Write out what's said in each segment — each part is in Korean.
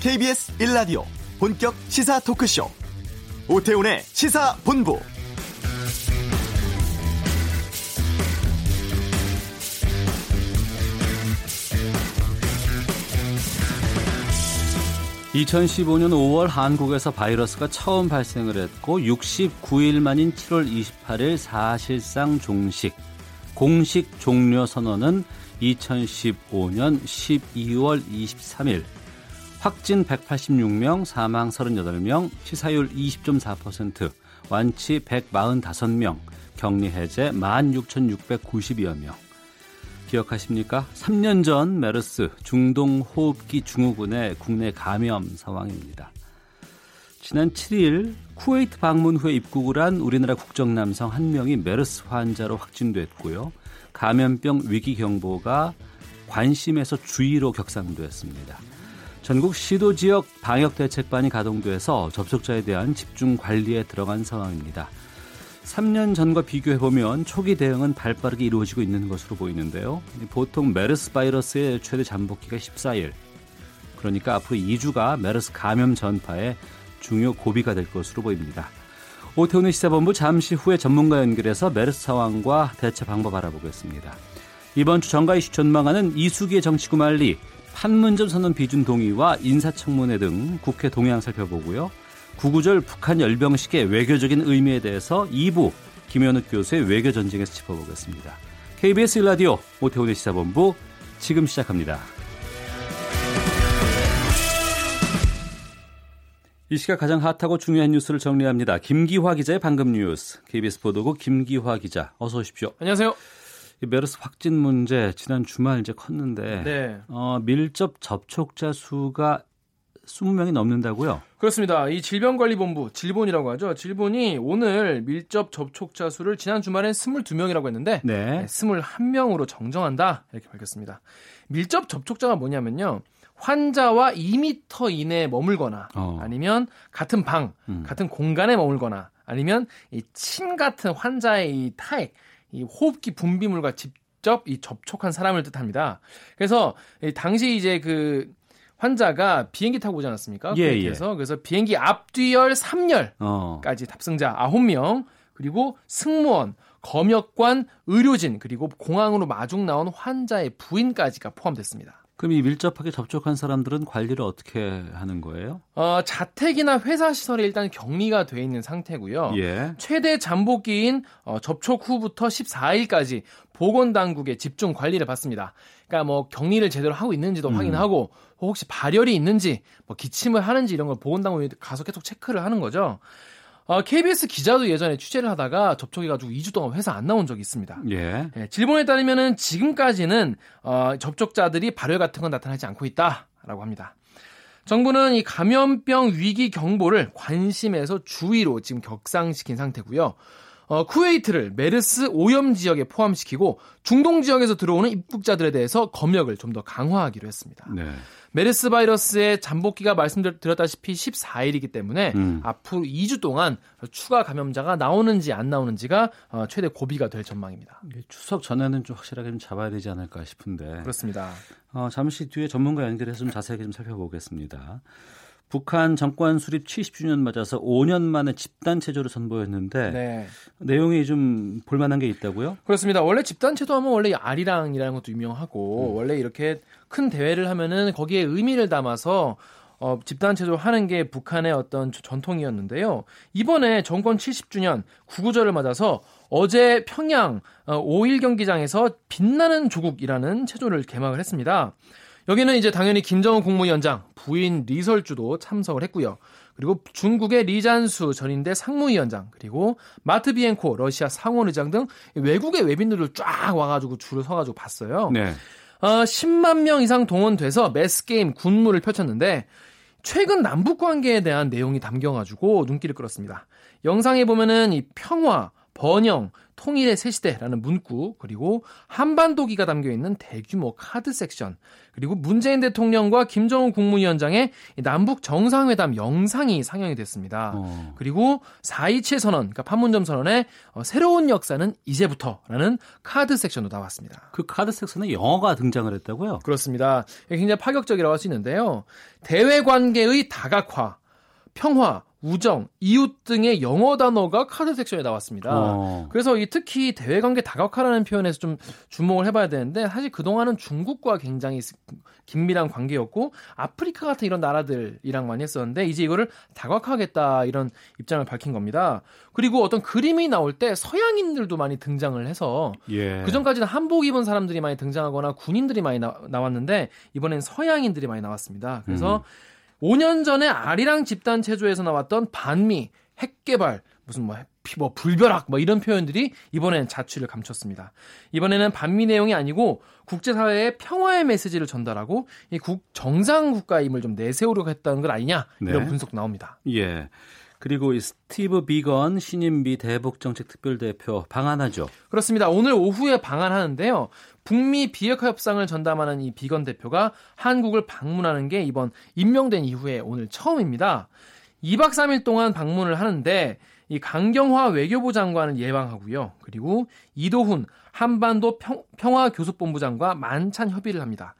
KBS 1라디오 본격 시사 토크쇼. 오태훈의 시사본부. (2015년 5월) 한국에서 바이러스가 처음 발생을 했고 (69일) 만인 (7월 28일) 사실상 종식. 공식 종료 선언은 2015년 12월 23일 확진 186명, 사망 38명, 치사율 20.4%, 완치 145명, 격리 해제 16,692여 명. 기억하십니까? 3년 전 메르스 중동 호흡기 증후군의 국내 감염 상황입니다. 지난 7일 쿠웨이트 방문 후에 입국을 한 우리나라 국적 남성 한 명이 메르스 환자로 확진됐고요. 감염병 위기 경보가 관심에서 주의로 격상됐습니다. 전국 시도 지역 방역 대책반이 가동돼서 접촉자에 대한 집중 관리에 들어간 상황입니다. 3년 전과 비교해 보면 초기 대응은 발빠르게 이루어지고 있는 것으로 보이는데요. 보통 메르스 바이러스의 최대 잠복기가 14일. 그러니까 앞으로 2주가 메르스 감염 전파에 중요 고비가 될 것으로 보입니다. 오태훈의 시사본부 잠시 후에 전문가 연결해서 메르스 상황과 대체 방법 알아보겠습니다. 이번 주 정가 이슈 전망하는 이수기의 정치구말리, 판문점 선언 비준 동의와 인사청문회 등 국회 동향 살펴보고요. 구구절 북한 열병식의 외교적인 의미에 대해서 2부 김현욱 교수의 외교 전쟁에서 짚어보겠습니다. KBS 라디오 오태훈의 시사본부 지금 시작합니다. 이 시각 가장 핫하고 중요한 뉴스를 정리합니다. 김기화 기자의 방금 뉴스. KBS 보도국 김기화 기자, 어서 오십시오. 안녕하세요. 메르스 확진 문제 지난 주말 이제 컸는데 네. 어, 밀접 접촉자 수가 20명이 넘는다고요? 그렇습니다. 이 질병관리본부, 질본이라고 하죠. 질본이 오늘 밀접 접촉자 수를 지난 주말엔 22명이라고 했는데 네. 21명으로 정정한다. 이렇게 밝혔습니다. 밀접 접촉자가 뭐냐면요. 환자와 2미터 이내에 머물거나 어. 아니면 같은 방, 음. 같은 공간에 머물거나 아니면 이 침 같은 환자의 이 타액, 이 호흡기 분비물과 직접 이 접촉한 사람을 뜻합니다. 그래서 이 당시 이제 그 환자가 비행기 타고 오지 않았습니까? 예, 그래서 그래서 비행기 앞뒤열 3열 어. 까지 탑승자 9명 그리고 승무원, 검역관, 의료진 그리고 공항으로 마중 나온 환자의 부인까지가 포함됐습니다. 그럼 이 밀접하게 접촉한 사람들은 관리를 어떻게 하는 거예요? 어, 자택이나 회사 시설에 일단 격리가 돼 있는 상태고요. 예. 최대 잠복기인 어, 접촉 후부터 14일까지 보건 당국의 집중 관리를 받습니다. 그러니까 뭐 격리를 제대로 하고 있는지도 음. 확인하고 혹시 발열이 있는지 뭐 기침을 하는지 이런 걸 보건 당국이 가서 계속 체크를 하는 거죠. 어, KBS 기자도 예전에 취재를 하다가 접촉해가지고 2주 동안 회사 안 나온 적이 있습니다. 예. 예, 질본에 따르면은 지금까지는 어, 접촉자들이 발열 같은 건 나타나지 않고 있다라고 합니다. 정부는 이 감염병 위기 경보를 관심에서 주의로 지금 격상시킨 상태고요. 어, 쿠웨이트를 메르스 오염 지역에 포함시키고 중동 지역에서 들어오는 입국자들에 대해서 검역을 좀 더 강화하기로 했습니다. 네. 메르스 바이러스의 잠복기가 말씀드렸다시피 14일이기 때문에 음. 앞으로 2주 동안 추가 감염자가 나오는지 안 나오는지가 어, 최대 고비가 될 전망입니다. 이게 추석 전에는 좀 확실하게 좀 잡아야 되지 않을까 싶은데. 그렇습니다. 어, 잠시 뒤에 전문가 연결해서 좀 자세하게 좀 살펴보겠습니다. 북한 정권 수립 70주년 맞아서 5년 만에 집단 체조를 선보였는데 네. 내용이 좀 볼만한 게 있다고요? 그렇습니다. 원래 집단 체조하면 원래 아리랑이라는 것도 유명하고 원래 이렇게 큰 대회를 하면은 거기에 의미를 담아서 어, 집단 체조를 하는 게 북한의 어떤 저- 전통이었는데요. 이번에 정권 70주년 구구절을 맞아서 어제 평양 어, 5일 경기장에서 빛나는 조국이라는 체조를 개막을 했습니다. 여기는 이제 당연히 김정은 국무위원장 부인 리설주도 참석을 했고요. 그리고 중국의 리잔수 전인대 상무위원장 그리고 마트 비엔코 러시아 상원의장 등 외국의 외빈들을 쫙 와가지고 줄을 서가지고 봤어요. 네. 어, 10만 명 이상 동원돼서 매스 게임 군무를 펼쳤는데 최근 남북 관계에 대한 내용이 담겨가지고 눈길을 끌었습니다. 영상에 보면은 이 평화, 번영, 통일의 새 시대라는 문구, 그리고 한반도기가 담겨 있는 대규모 카드 섹션, 그리고 문재인 대통령과 김정은 국무위원장의 남북 정상회담 영상이 상영이 됐습니다. 어. 그리고 4.27 선언, 그러니까 판문점 선언의 어, 새로운 역사는 이제부터라는 카드 섹션도 나왔습니다. 그 카드 섹션에 영어가 등장을 했다고요? 그렇습니다. 굉장히 파격적이라고 할 수 있는데요. 대외 관계의 다각화, 평화, 우정, 이웃 등의 영어 단어가 카드 섹션에 나왔습니다. 어. 그래서 이 특히 대외 관계 다각화라는 표현에서 좀 주목을 해봐야 되는데 사실 그동안은 중국과 굉장히 긴밀한 관계였고 아프리카 같은 이런 나라들이랑 많이 했었는데 이제 이거를 다각화하겠다 이런 입장을 밝힌 겁니다. 그리고 어떤 그림이 나올 때 서양인들도 많이 등장을 해서 예. 그 전까지는 한복 입은 사람들이 많이 등장하거나 군인들이 많이 나, 왔는데 이번엔 서양인들이 많이 나왔습니다. 그래서 음. 5년 전에 아리랑 집단 체조에서 나왔던 반미, 핵개발, 무슨 뭐, 뭐 불벼락 뭐 이런 표현들이 이번엔 자취를 감췄습니다. 이번에는 반미 내용이 아니고 국제사회의 평화의 메시지를 전달하고 이 국 정상 국가임을 좀 내세우려고 했다는 것 아니냐 이런 네. 분석 나옵니다. 예. 그리고 이 스티브 비건 신임 미 대북 정책 특별대표 방한하죠. 그렇습니다. 오늘 오후에 방한하는데요. 북미 비핵화 협상을 전담하는 이 비건 대표가 한국을 방문하는 게 이번 임명된 이후에 오늘 처음입니다. 2박 3일 동안 방문을 하는데 이 강경화 외교부 장관을 예방하고요. 그리고 이도훈 한반도 평, 화교섭본부장과 만찬 협의를 합니다.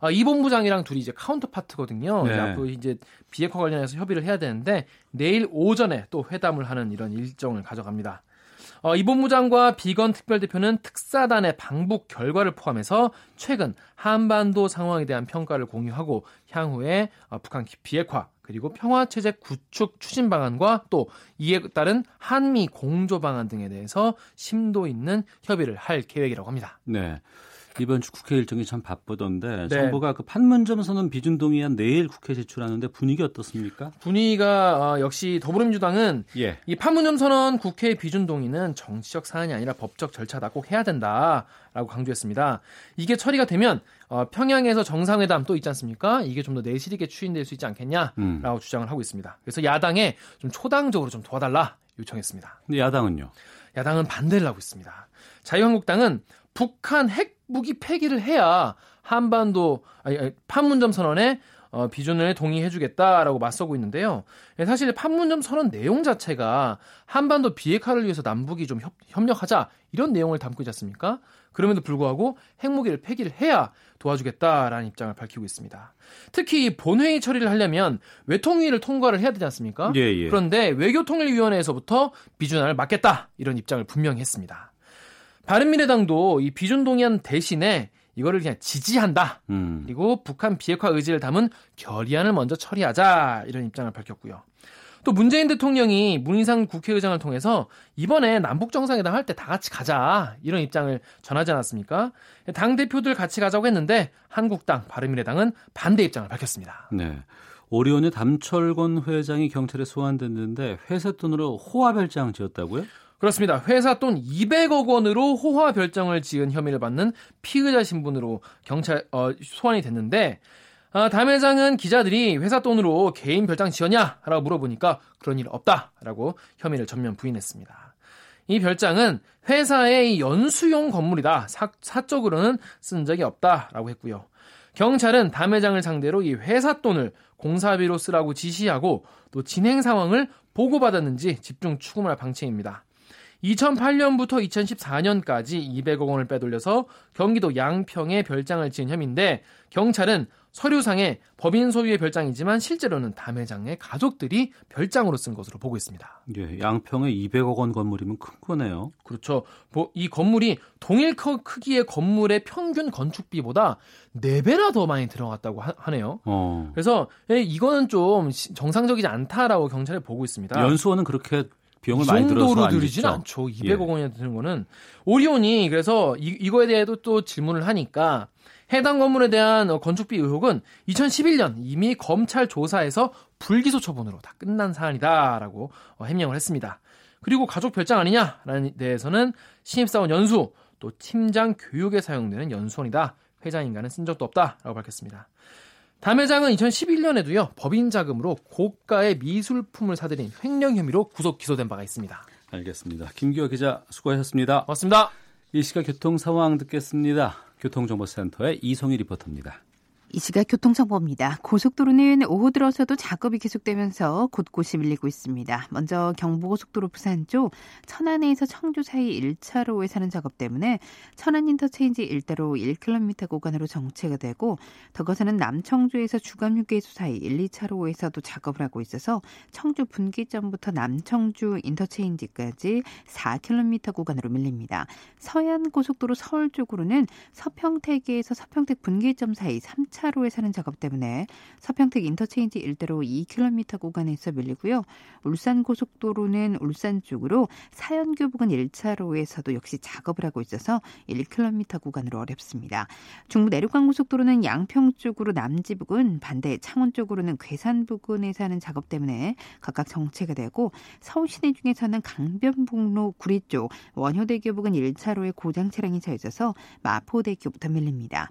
아, 이 본부장이랑 둘이 이제 counterpart거든요. 네. 이제 앞으로 이제 비핵화 관련해서 협의를 해야 되는데 내일 오전에 또 회담을 하는 이런 일정을 가져갑니다. 어, 이 본부장과 비건 특별대표는 특사단의 방북 결과를 포함해서 최근 한반도 상황에 대한 평가를 공유하고 향후에 어, 북한 비핵화 그리고 평화체제 구축 추진 방안과 또 이에 따른 한미 공조 방안 등에 대해서 심도 있는 협의를 할 계획이라고 합니다. 네. 이번 주 국회 일정이 참 바쁘던데 네. 정부가 그 판문점 선언 비준 동의안 내일 국회 제출하는데 분위기 어떻습니까? 분위기가 어, 역시 더불어민주당은 예. 이 판문점 선언 국회 비준 동의는 정치적 사안이 아니라 법적 절차다 꼭 해야 된다라고 강조했습니다. 이게 처리가 되면 어, 평양에서 정상회담 또 있지 않습니까? 이게 좀 더 내실있게 추진될 수 있지 않겠냐라고 음. 주장을 하고 있습니다. 그래서 야당에 좀 초당적으로 좀 도와달라 요청했습니다. 근데 야당은요? 야당은 반대를 하고 있습니다. 자유한국당은 북한 핵 무기 폐기를 해야 한반도 아니, 아니 판문점 선언에 어, 비준을 동의해주겠다라고 맞서고 있는데요. 예, 사실 판문점 선언 내용 자체가 한반도 비핵화를 위해서 남북이 좀 협, 협력하자 이런 내용을 담고 있지 않습니까? 그럼에도 불구하고 핵무기를 폐기를 해야 도와주겠다라는 입장을 밝히고 있습니다. 특히 본회의 처리를 하려면 외통위를 통과를 해야 되지 않습니까? 예, 예. 그런데 외교통일위원회에서부터 비준안을 막겠다 이런 입장을 분명히 했습니다. 바른미래당도 이 비준 동의안 대신에 이거를 그냥 지지한다. 음. 그리고 북한 비핵화 의지를 담은 결의안을 먼저 처리하자 이런 입장을 밝혔고요. 또 문재인 대통령이 문희상 국회의장을 통해서 이번에 남북 정상회담 할 때 다 같이 가자 이런 입장을 전하지 않았습니까? 당 대표들 같이 가자고 했는데 한국당, 바른미래당은 반대 입장을 밝혔습니다. 네. 오리온의 담철권 회장이 경찰에 소환됐는데 회사 돈으로 호화별장 지었다고요? 그렇습니다. 회사 돈 200억 원으로 호화 별장을 지은 혐의를 받는 피의자 신분으로 경찰 어, 소환이 됐는데 아, 담 회장은 기자들이 회사 돈으로 개인 별장 지었냐라고 물어보니까 그런 일 없다라고 혐의를 전면 부인했습니다. 이 별장은 회사의 연수용 건물이다. 사, 사적으로는 쓴 적이 없다라고 했고요. 경찰은 담 회장을 상대로 이 회사 돈을 공사비로 쓰라고 지시하고 또 진행 상황을 보고받았는지 집중 추궁할 방침입니다. 2008년부터 2014년까지 200억 원을 빼돌려서 경기도 양평에 별장을 지은 혐의인데 경찰은 서류상에 법인 소유의 별장이지만 실제로는 담회장의 가족들이 별장으로 쓴 것으로 보고 있습니다. 예, 양평에 200억 원 건물이면 큰 거네요. 그렇죠. 뭐, 이 건물이 동일 크기의 건물의 평균 건축비보다 4배나 더 많이 들어갔다고 하, 네요 어. 그래서 예, 이거는 좀 정상적이지 않다라고 경찰이 보고 있습니다. 연수원은 그렇게 비용을 많이 들어서 정도로 들이진 않죠. 200억 예. 원이나 드는 거는 오리온이 그래서 이, 이거에 대해도 또 질문을 하니까 해당 건물에 대한 어, 건축비 의혹은 2011년 이미 검찰 조사에서 불기소 처분으로 다 끝난 사안이다라고 어, 해명을 했습니다. 그리고 가족 별장 아니냐라는 데에서는 신입사원 연수 또 팀장 교육에 사용되는 연수원이다. 회장인가는 쓴 적도 없다라고 밝혔습니다. 담 회장은 2011년에도요 법인 자금으로 고가의 미술품을 사들인 횡령 혐의로 구속 기소된 바가 있습니다. 알겠습니다. 김기호 기자 수고하셨습니다. 고맙습니다. 이 시각 교통 상황 듣겠습니다. 교통정보센터의 이송희 리포터입니다. 이 시각 교통정보입니다. 고속도로는 오후 들어서도 작업이 계속되면서 곳곳이 밀리고 있습니다. 먼저 경부고속도로 부산 쪽 천안에서 청주 사이 1차로에 사는 작업 때문에 천안 인터체인지 일대로 1km 구간으로 정체가 되고 더 가서는 남청주에서 주감휴게소 사이 1, 2차로에서도 작업을 하고 있어서 청주 분기점부터 남청주 인터체인지까지 4km 구간으로 밀립니다. 서해안 고속도로 서울 쪽으로는 서평택에서 서평택 분기점 사이 3차 차로에 사는 작업 때문에 서평택 인터체인지 일대로 2km 구간에서 밀리고요. 울산 고속도로는 울산 쪽으로 사연교 부근 1차로에서도 역시 작업을 하고 있어서 1km 구간으로 어렵습니다. 중부 내륙간 고속도로는 양평 쪽으로 남지 부근 반대 창원 쪽으로는 괴산 부근에 사는 작업 때문에 각각 정체가 되고 서울 시내 중에서는 강변북로 구리 쪽 원효대교 부근 1차로에 고장 차량이 서 있어서 마포대교부터 밀립니다.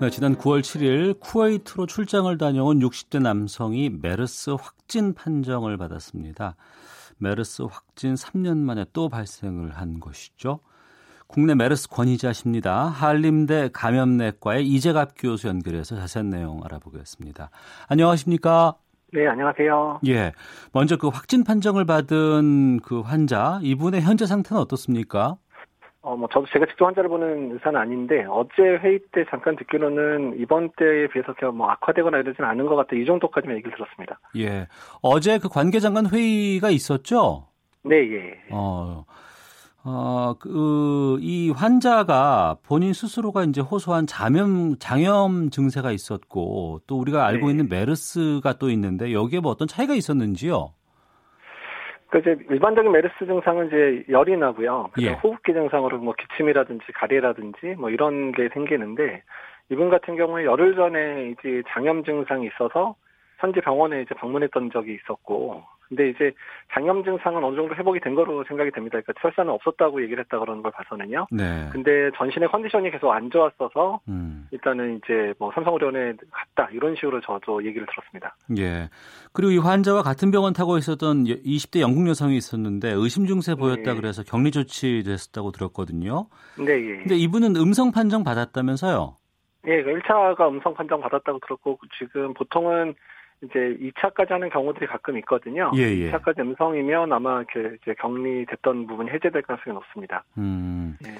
네, 지난 9월 7일 쿠웨이트로 출장을 다녀온 60대 남성이 메르스 확진 판정을 받았습니다. 메르스 확진 3년 만에 또 발생을 한 것이죠. 국내 메르스 권위자십니다. 한림대 감염내과의 이재갑 교수 연결해서 자세한 내용 알아보겠습니다. 안녕하십니까? 네, 안녕하세요. 예. 먼저 그 확진 판정을 받은 그 환자, 이분의 현재 상태는 어떻습니까? 어, 뭐, 저도 제가 직접 환자를 보는 의사는 아닌데, 어제 회의 때 잠깐 듣기로는 이번 때에 비해서 뭐 악화되거나 이러지는 않은 것 같다. 이 정도까지만 얘기를 들었습니다. 예. 어제 그 관계장관 회의가 있었죠? 네, 예. 어, 어, 그, 이 환자가 본인 스스로가 이제 호소한 장염, 장염 증세가 있었고, 또 우리가 알고 네. 있는 메르스가 또 있는데, 여기에 뭐 어떤 차이가 있었는지요? 그 이제 일반적인 메르스 증상은 이제 열이 나고요. 예. 호흡기 증상으로 뭐 기침이라든지 가래라든지 뭐 이런 게 생기는데 이분 같은 경우에 열흘 전에 이제 장염 증상이 있어서 현지 병원에 이제 방문했던 적이 있었고 근데 이제 장염 증상은 어느 정도 회복이 된 거로 생각이 됩니다. 그러니까 설사는 없었다고 얘기를 했다 그러는 걸 봐서는요. 네. 근데 전신의 컨디션이 계속 안 좋았어서 음, 일단은 이제 뭐 삼성의료원에 갔다 이런 식으로 저도 얘기를 들었습니다. 예. 그리고 이 환자와 같은 병원 타고 있었던 20대 영국 여성이 있었는데, 의심 증세 보였다 네. 그래서 격리 조치 됐었다고 들었거든요. 네, 예. 근데 이분은 음성 판정 받았다면서요? 예, 그 1차가 음성 판정 받았다고 들었고 지금 보통은 이제 2차까지 하는 경우들이 가끔 있거든요. 예, 예. 2차까지 음성이면 아마 그 이제 격리됐던 부분이 해제될 가능성이 높습니다. 음. 예.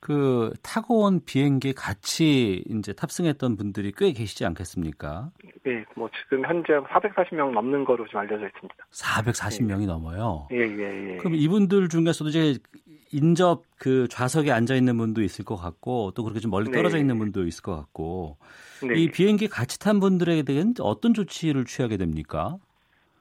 그 타고 온 비행기 같이 이제 탑승했던 분들이 꽤 계시지 않겠습니까? 예, 뭐 지금 현재 440명 넘는 거로 좀 알려져 있습니다. 440명이 넘어요. 예, 예, 예. 그럼 이분들 중에서도 이제 인접 그 좌석에 앉아 있는 분도 있을 것 같고 또 그렇게 좀 멀리 떨어져 네. 있는 분도 있을 것 같고 네. 이 비행기 같이 탄 분들에 대한 어떤 조치를 취하게 됩니까?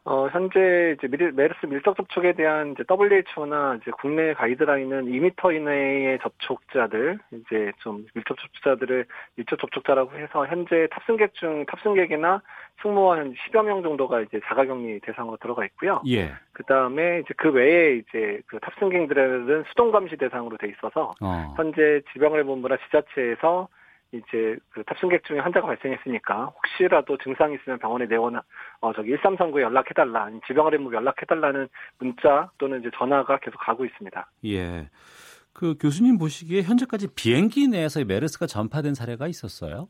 어, 현재 이제 메르스 밀접 접촉에 대한 이제 WHO나 이제 국내 가이드라인은 2m 이내의 접촉자들, 이제 좀 밀접 접촉자들을 밀접 접촉자라고 해서 현재 탑승객 중 탑승객이나 승무원 한 10여 명 정도가 이제 자가격리 대상으로 들어가 있고요. 예. 그 다음에 이제 그 외에 이제 그 탑승객들은 수동 감시 대상으로 돼 있어서 어. 현재 지방의료본부나 지자체에서 이제 그 탑승객 중에 환자가 발생했으니까 혹시라도 증상이 있으면 병원에 내거나 어 저기 1339에 연락해달라 아니면 지방의료본부 연락해달라는 문자 또는 이제 전화가 계속 가고 있습니다. 예. 그 교수님 보시기에 현재까지 비행기 내에서 이 메르스가 전파된 사례가 있었어요?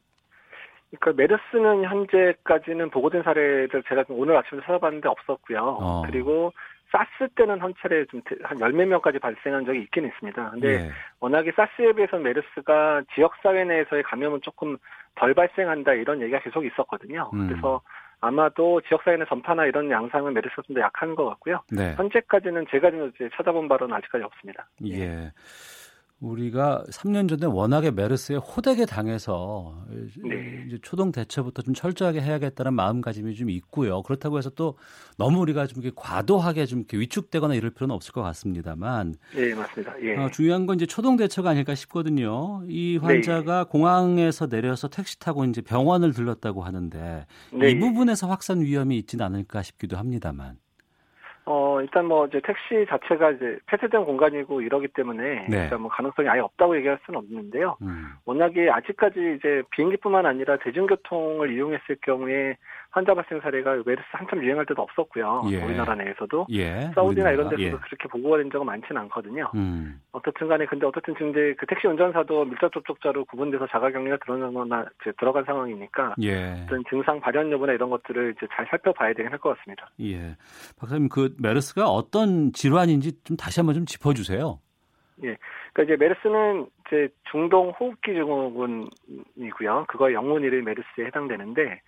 그러니까 메르스는 현재까지는 보고된 사례를 제가 좀 오늘 아침에 찾아봤는데 없었고요. 어. 그리고 사스 때는 한 차례 좀한열몇 명까지 발생한 적이 있긴 있습니다. 근데 예. 워낙에 사스에 비해서 메르스가 지역 사회 내에서의 감염은 조금 덜 발생한다 이런 얘기가 계속 있었거든요. 음. 그래서 아마도 지역사회 내 전파나 이런 양상은 메르스가 좀 더 약한 것 같고요. 네. 현재까지는 제가 좀 이제 찾아본 바로는 아직까지 없습니다. 예. 우리가 3년 전에 워낙에 메르스에 호되게 당해서 네. 이제 초동 대처부터 좀 철저하게 해야겠다는 마음가짐이 좀 있고요. 그렇다고 해서 또 너무 우리가 좀 이렇게 과도하게 좀 이렇게 위축되거나 이럴 필요는 없을 것 같습니다만. 네, 맞습니다. 예. 어, 중요한 건 이제 초동 대처가 아닐까 싶거든요. 이 환자가 네. 공항에서 내려서 택시 타고 이제 병원을 들렀다고 하는데 네. 이 부분에서 확산 위험이 있지는 않을까 싶기도 합니다만. 어, 일단 뭐 이제 택시 자체가 이제 폐쇄된 공간이고 이러기 때문에 네. 일단 뭐 가능성이 아예 없다고 얘기할 수는 없는데요. 음. 워낙에 아직까지 이제 비행기뿐만 아니라 대중교통을 이용했을 경우에 환자 발생 사례가 메르스 한참 유행할 때도 없었고요. 예. 우리나라 내에서도 예. 사우디나 이런 데서도 예. 그렇게 보고가 된 적은 많지는 않거든요. 음. 어떻든 간에 근데 어떻든 지금 이제 그 택시 운전사도 밀접 접촉자로 구분돼서 자가격리가 들어가거나 들어간 상황이니까 예. 어떤 증상 발현 여부나 이런 것들을 이제 잘 살펴봐야 되긴 할 것 같습니다. 예. 박사님 그 메르스가 어떤 질환인지 좀 다시 한번 좀 짚어주세요. 예. 그러니까 이제 메르스는 이제 중동 호흡기 증후군이고요. 그거 영문 이름이 메르스에 해당되는데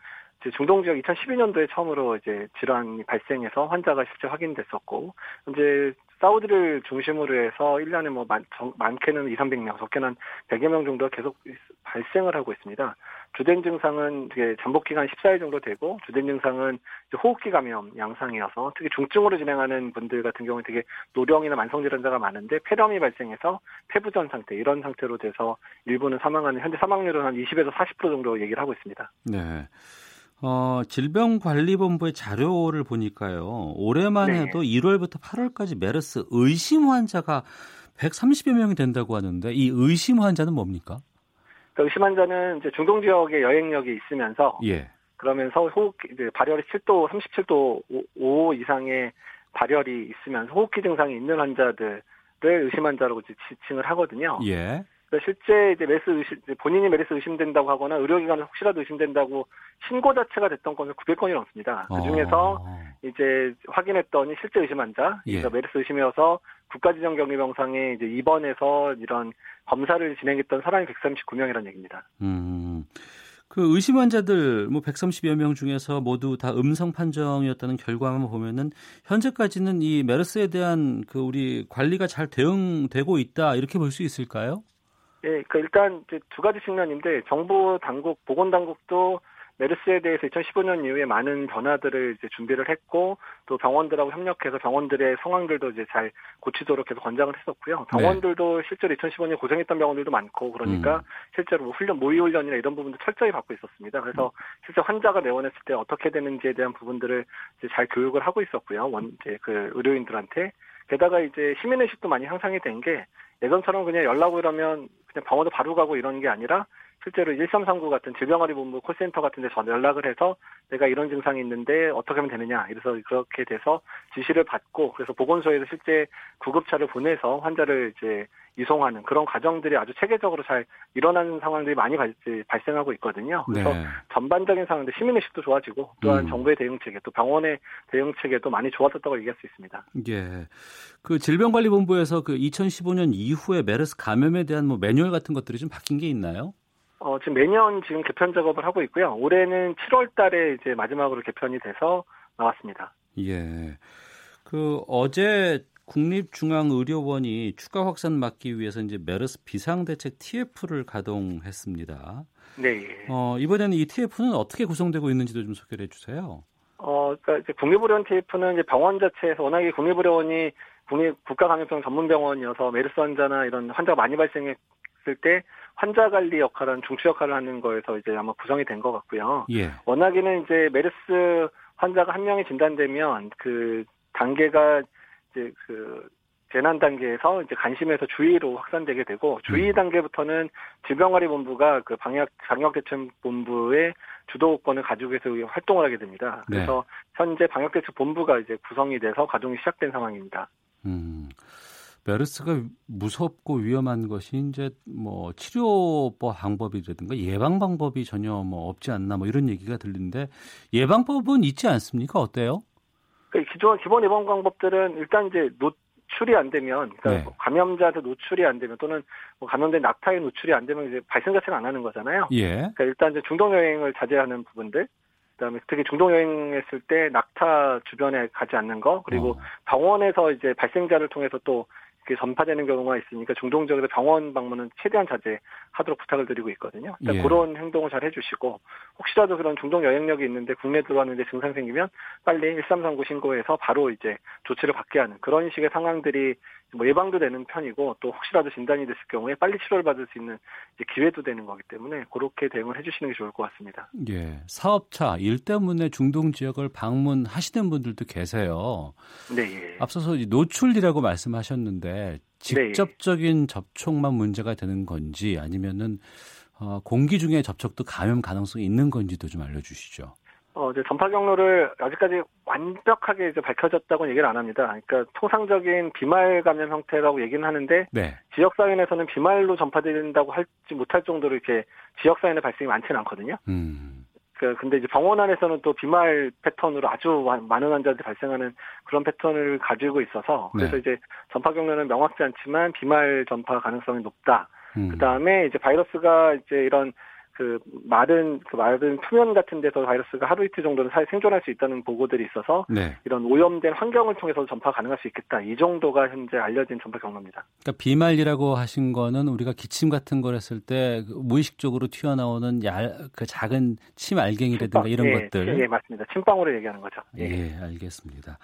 중동 지역 2012년도에 처음으로 이제 질환이 발생해서 환자가 실제 확인됐었고 이제 사우디를 중심으로 해서 1년에 뭐 많, 많게는 2, 300명, 적게는 100여 명 정도가 계속 발생을 하고 있습니다. 주된 증상은 이게 잠복 기간 14일 정도 되고 주된 증상은 호흡기 감염 양상이어서 특히 중증으로 진행하는 분들 같은 경우는 되게 노령이나 만성 질환자가 많은데 폐렴이 발생해서 폐부전 상태 이런 상태로 돼서 일부는 사망하는 현재 사망률은 한 20에서 40% 정도 얘기를 하고 있습니다. 네. 어, 질병관리본부의 자료를 보니까요. 올해만 네. 해도 1월부터 8월까지 메르스 의심 환자가 130여 명이 된다고 하는데 이 의심 환자는 뭡니까? 그 의심 환자는 이제 중동 지역에 여행력이 있으면서 예. 그러면서 호흡 이제 발열이 7도 37도 5 이상의 발열이 있으면서 호흡기 증상이 있는 환자들을 의심 환자라고 지칭을 하거든요. 예. 그러니까 실제 이제 메르스 의심, 본인이 메르스 의심된다고 하거나 의료기관에 혹시라도 의심된다고 신고 자체가 됐던 건은 900건이 넘습니다. 그 중에서 어. 이제 확인했더니 실제 의심 환자, 예. 그러니까 메르스 의심이어서 국가지정격리병상에 이제 입원해서 이런 검사를 진행했던 사람이 139명이라는 얘기입니다. 음. 그 의심 환자들 뭐 130여 명 중에서 모두 다 음성 판정이었다는 결과만 보면은 현재까지는 이 메르스에 대한 그 우리 관리가 잘 대응되고 있다 이렇게 볼 수 있을까요? 예, 그 일단 이제 두 가지 측면인데 정부 당국, 보건 당국도 메르스에 대해서 2015년 이후에 많은 변화들을 이제 준비를 했고 또 병원들하고 협력해서 병원들의 상황들도 이제 잘 고치도록 계속 권장을 했었고요. 네. 병원들도 네. 실제로 2015년에 고생했던 병원들도 많고 그러니까 음. 실제로 뭐 훈련 모의 훈련이나 이런 부분도 철저히 받고 있었습니다. 그래서 실제 환자가 내원했을 때 어떻게 되는지에 대한 부분들을 이제 잘 교육을 하고 있었고요. 원 이제 그 의료인들한테 게다가 이제 시민의식도 많이 향상이 된 게 예전처럼 그냥 연락 오려면 그냥 병원도 바로 가고 이런 게 아니라 실제로 1339 같은 질병관리본부 콜센터 같은 데 전 연락을 해서 내가 이런 증상이 있는데 어떻게 하면 되느냐 이래서 그렇게 돼서 지시를 받고 그래서 보건소에서 실제 구급차를 보내서 환자를 이제 이송하는 그런 과정들이 아주 체계적으로 잘 일어나는 상황들이 많이 발, 생하고 있거든요. 그래서 네. 전반적인 상황들 시민의식도 좋아지고 또한 음. 정부의 대응 체계 또 병원의 대응 체계도 많이 좋아졌다고 얘기할 수 있습니다. 예. 그 질병관리본부에서 그 2015년 이후에 메르스 감염에 대한 뭐 매뉴얼 같은 것들이 좀 바뀐 게 있나요? 어, 지금 매년 지금 개편 작업을 하고 있고요. 올해는 7월 달에 이제 마지막으로 개편이 돼서 나왔습니다. 예. 그 어제 국립중앙의료원이 추가 확산 막기 위해서 이제 메르스 비상대책 TF를 가동했습니다. 네. 어, 이번에는 이 TF는 어떻게 구성되고 있는지도 좀 소개를 해주세요. 어, 그러니까 이제 국립의료원 TF는 이제 병원 자체에서 워낙에 국립의료원이 국립 국가감염병 전문병원이어서 메르스 환자나 이런 환자가 많이 발생 했을 때 환자 관리 역할은 중추 역할을 하는 거에서 이제 아마 구성이 된 것 같고요. 예. 워낙에는 이제 메르스 환자가 한 명이 진단되면 그 단계가 이제 그 재난 단계에서 이제 관심에서 주의로 확산되게 되고 주의 음. 단계부터는 질병관리본부가 그 방역 방역대책본부의 주도권을 가지고 해서 활동을 하게 됩니다. 네. 그래서 네. 현재 방역대책본부가 이제 구성이 돼서 가동이 시작된 상황입니다. 음. 메르스가 무섭고 위험한 것이 이제 뭐 치료법 방법이라든가 예방 방법이 전혀 뭐 없지 않나 뭐 이런 얘기가 들리는데 예방법은 있지 않습니까? 어때요? 그 기존 기본 예방 방법들은 일단 이제 노출이 안 되면 그러니까 네. 뭐 감염자한테 노출이 안 되면 또는 뭐 감염된 낙타에 노출이 안 되면 이제 발생 자체는 안 하는 거잖아요. 예. 그러니까 일단 이제 중동 여행을 자제하는 부분들 그다음에 특히 중동 여행했을 때 낙타 주변에 가지 않는 거 그리고 어. 병원에서 이제 발생자를 통해서 또 전파되는 경우가 있으니까 중동 지역에서 병원 방문은 최대한 자제하도록 부탁을 드리고 있거든요. 예. 그런 행동을 잘 해주시고 혹시라도 그런 중동 여행력이 있는데 국내 들어왔는데 증상 생기면 빨리 1339 신고해서 바로 이제 조치를 받게 하는 그런 식의 상황들이 뭐 예방도 되는 편이고 또 혹시라도 진단이 됐을 경우에 빨리 치료를 받을 수 있는 기회도 되는 거기 때문에 그렇게 대응을 해주시는 게 좋을 것 같습니다. 예, 사업차 일 때문에 중동 지역을 방문하시는 분들도 계세요. 네. 예. 앞서서 노출이라고 말씀하셨는데 직접적인 네. 접촉만 문제가 되는 건지 아니면은 어, 공기 중에 접촉도 감염 가능성이 있는 건지도 좀 알려주시죠. 어, 이제 전파 경로를 아직까지 완벽하게 이제 밝혀졌다고 얘기를 안 합니다. 그러니까 통상적인 비말 감염 형태라고 얘기는 하는데 네. 지역 사회에서는 비말로 전파된다고 할지 못할 정도로 이렇게 지역 사회의 발생이 많지는 않거든요. 음. 그 근데 이제 병원 안에서는 또 비말 패턴으로 아주 많은 환자들이 발생하는 그런 패턴을 가지고 있어서 그래서 네. 이제 전파 경로는 명확지 않지만 비말 전파 가능성이 높다. 음. 그 다음에 이제 바이러스가 이제 이런 그 마른 그 마른 표면 같은 데서 바이러스가 하루 이틀 정도는 사회 생존할 수 있다는 보고들이 있어서 네. 이런 오염된 환경을 통해서 전파 가능할 수 있겠다. 이 정도가 현재 알려진 전파 경로입니다. 그러니까 비말이라고 하신 거는 우리가 기침 같은 걸 했을 때그 무의식적으로 튀어나오는 얄, 그 작은 침 알갱이라든가 침빵, 이런 예, 것들. 예, 맞습니다. 침방울을 얘기하는 거죠. 예, 알겠습니다.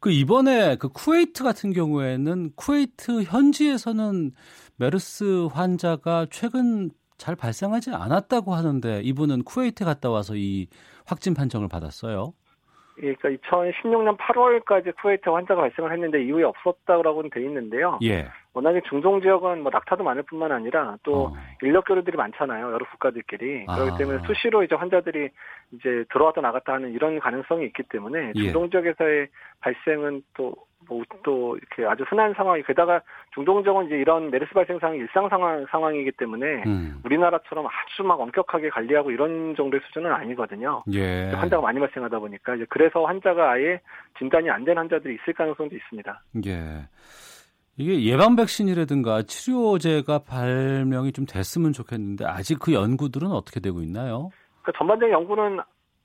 그 이번에 그 쿠웨이트 같은 경우에는 쿠웨이트 현지에서는 메르스 환자가 최근 잘 발생하지 않았다고 하는데 이분은 쿠웨이트 갔다 와서 이 확진 판정을 받았어요. 예, 그러니까 2016년 8월까지 쿠웨이트 환자가 발생을 했는데 이후에 없었다고는 돼 있는데요. 예. 워낙에 중동 지역은 뭐 낙타도 많을 뿐만 아니라 또 어. 인력 교류들이 많잖아요. 여러 국가들끼리. 아. 그렇기 때문에 수시로 이제 환자들이 이제 들어왔다 나갔다 하는 이런 가능성이 있기 때문에 예. 중동 지역에서의 발생은 또 뭐또 이렇게 아주 흔한 상황이 게다가 중동 지역은 이제 이런 메르스 발생 상황이 일상 상황 상황이기 때문에 음. 우리나라처럼 아주 막 엄격하게 관리하고 이런 정도의 수준은 아니거든요. 예. 환자가 많이 발생하다 보니까 이제 그래서 환자가 아예 진단이 안 된 환자들이 있을 가능성도 있습니다. 예. 이게 예방 백신이라든가 치료제가 발명이 좀 됐으면 좋겠는데 아직 그 연구들은 어떻게 되고 있나요? 그 전반적인 연구는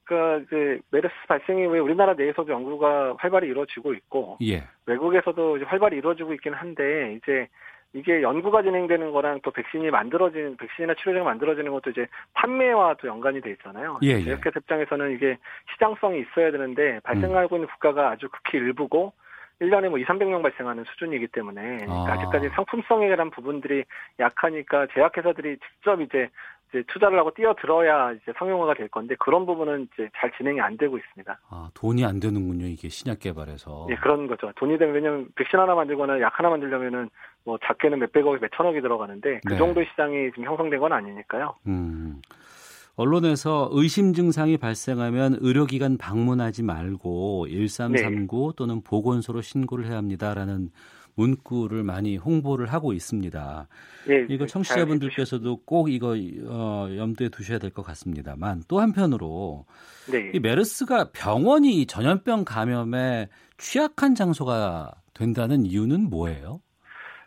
그 이제 메르스 발생 이후에 우리나라 내에서도 연구가 활발히 이루어지고 있고 예. 외국에서도 이제 활발히 이루어지고 있긴 한데 이제 이게 연구가 진행되는 거랑 또 백신이 만들어지는 백신이나 치료제가 만들어지는 것도 이제 판매와 또 연관이 돼 있잖아요. 예, 예. 제약회 입장에서는 이게 시장성이 있어야 되는데 발생하고 있는 국가가 아주 극히 일부고 1년에 뭐 2, 300명 발생하는 수준이기 때문에 아. 아직까지 상품성에 대한 부분들이 약하니까 제약회사들이 직접 이제 이제 투자를 하고 뛰어들어야 이제 상용화가 될 건데 그런 부분은 이제 잘 진행이 안 되고 있습니다. 아, 돈이 안 되는군요. 이게 신약 개발에서. 예, 그런 거죠. 돈이 되면 왜냐면 백신 하나 만들거나 약 하나 만들려면은 뭐 작게는 몇백억이 몇천억이 들어가는데 그 네. 정도 시장이 지금 형성된 건 아니니까요. 음. 언론에서 의심 증상이 발생하면 의료기관 방문하지 말고 1339 또는 보건소로 신고를 해야 합니다라는 문구를 많이 홍보를 하고 있습니다. 예, 이거 잘 청취자분들께서도 꼭 이거 어, 염두에 두셔야 될 것 같습니다만 또 한편으로 네. 이 메르스가 병원이 전염병 감염에 취약한 장소가 된다는 이유는 뭐예요?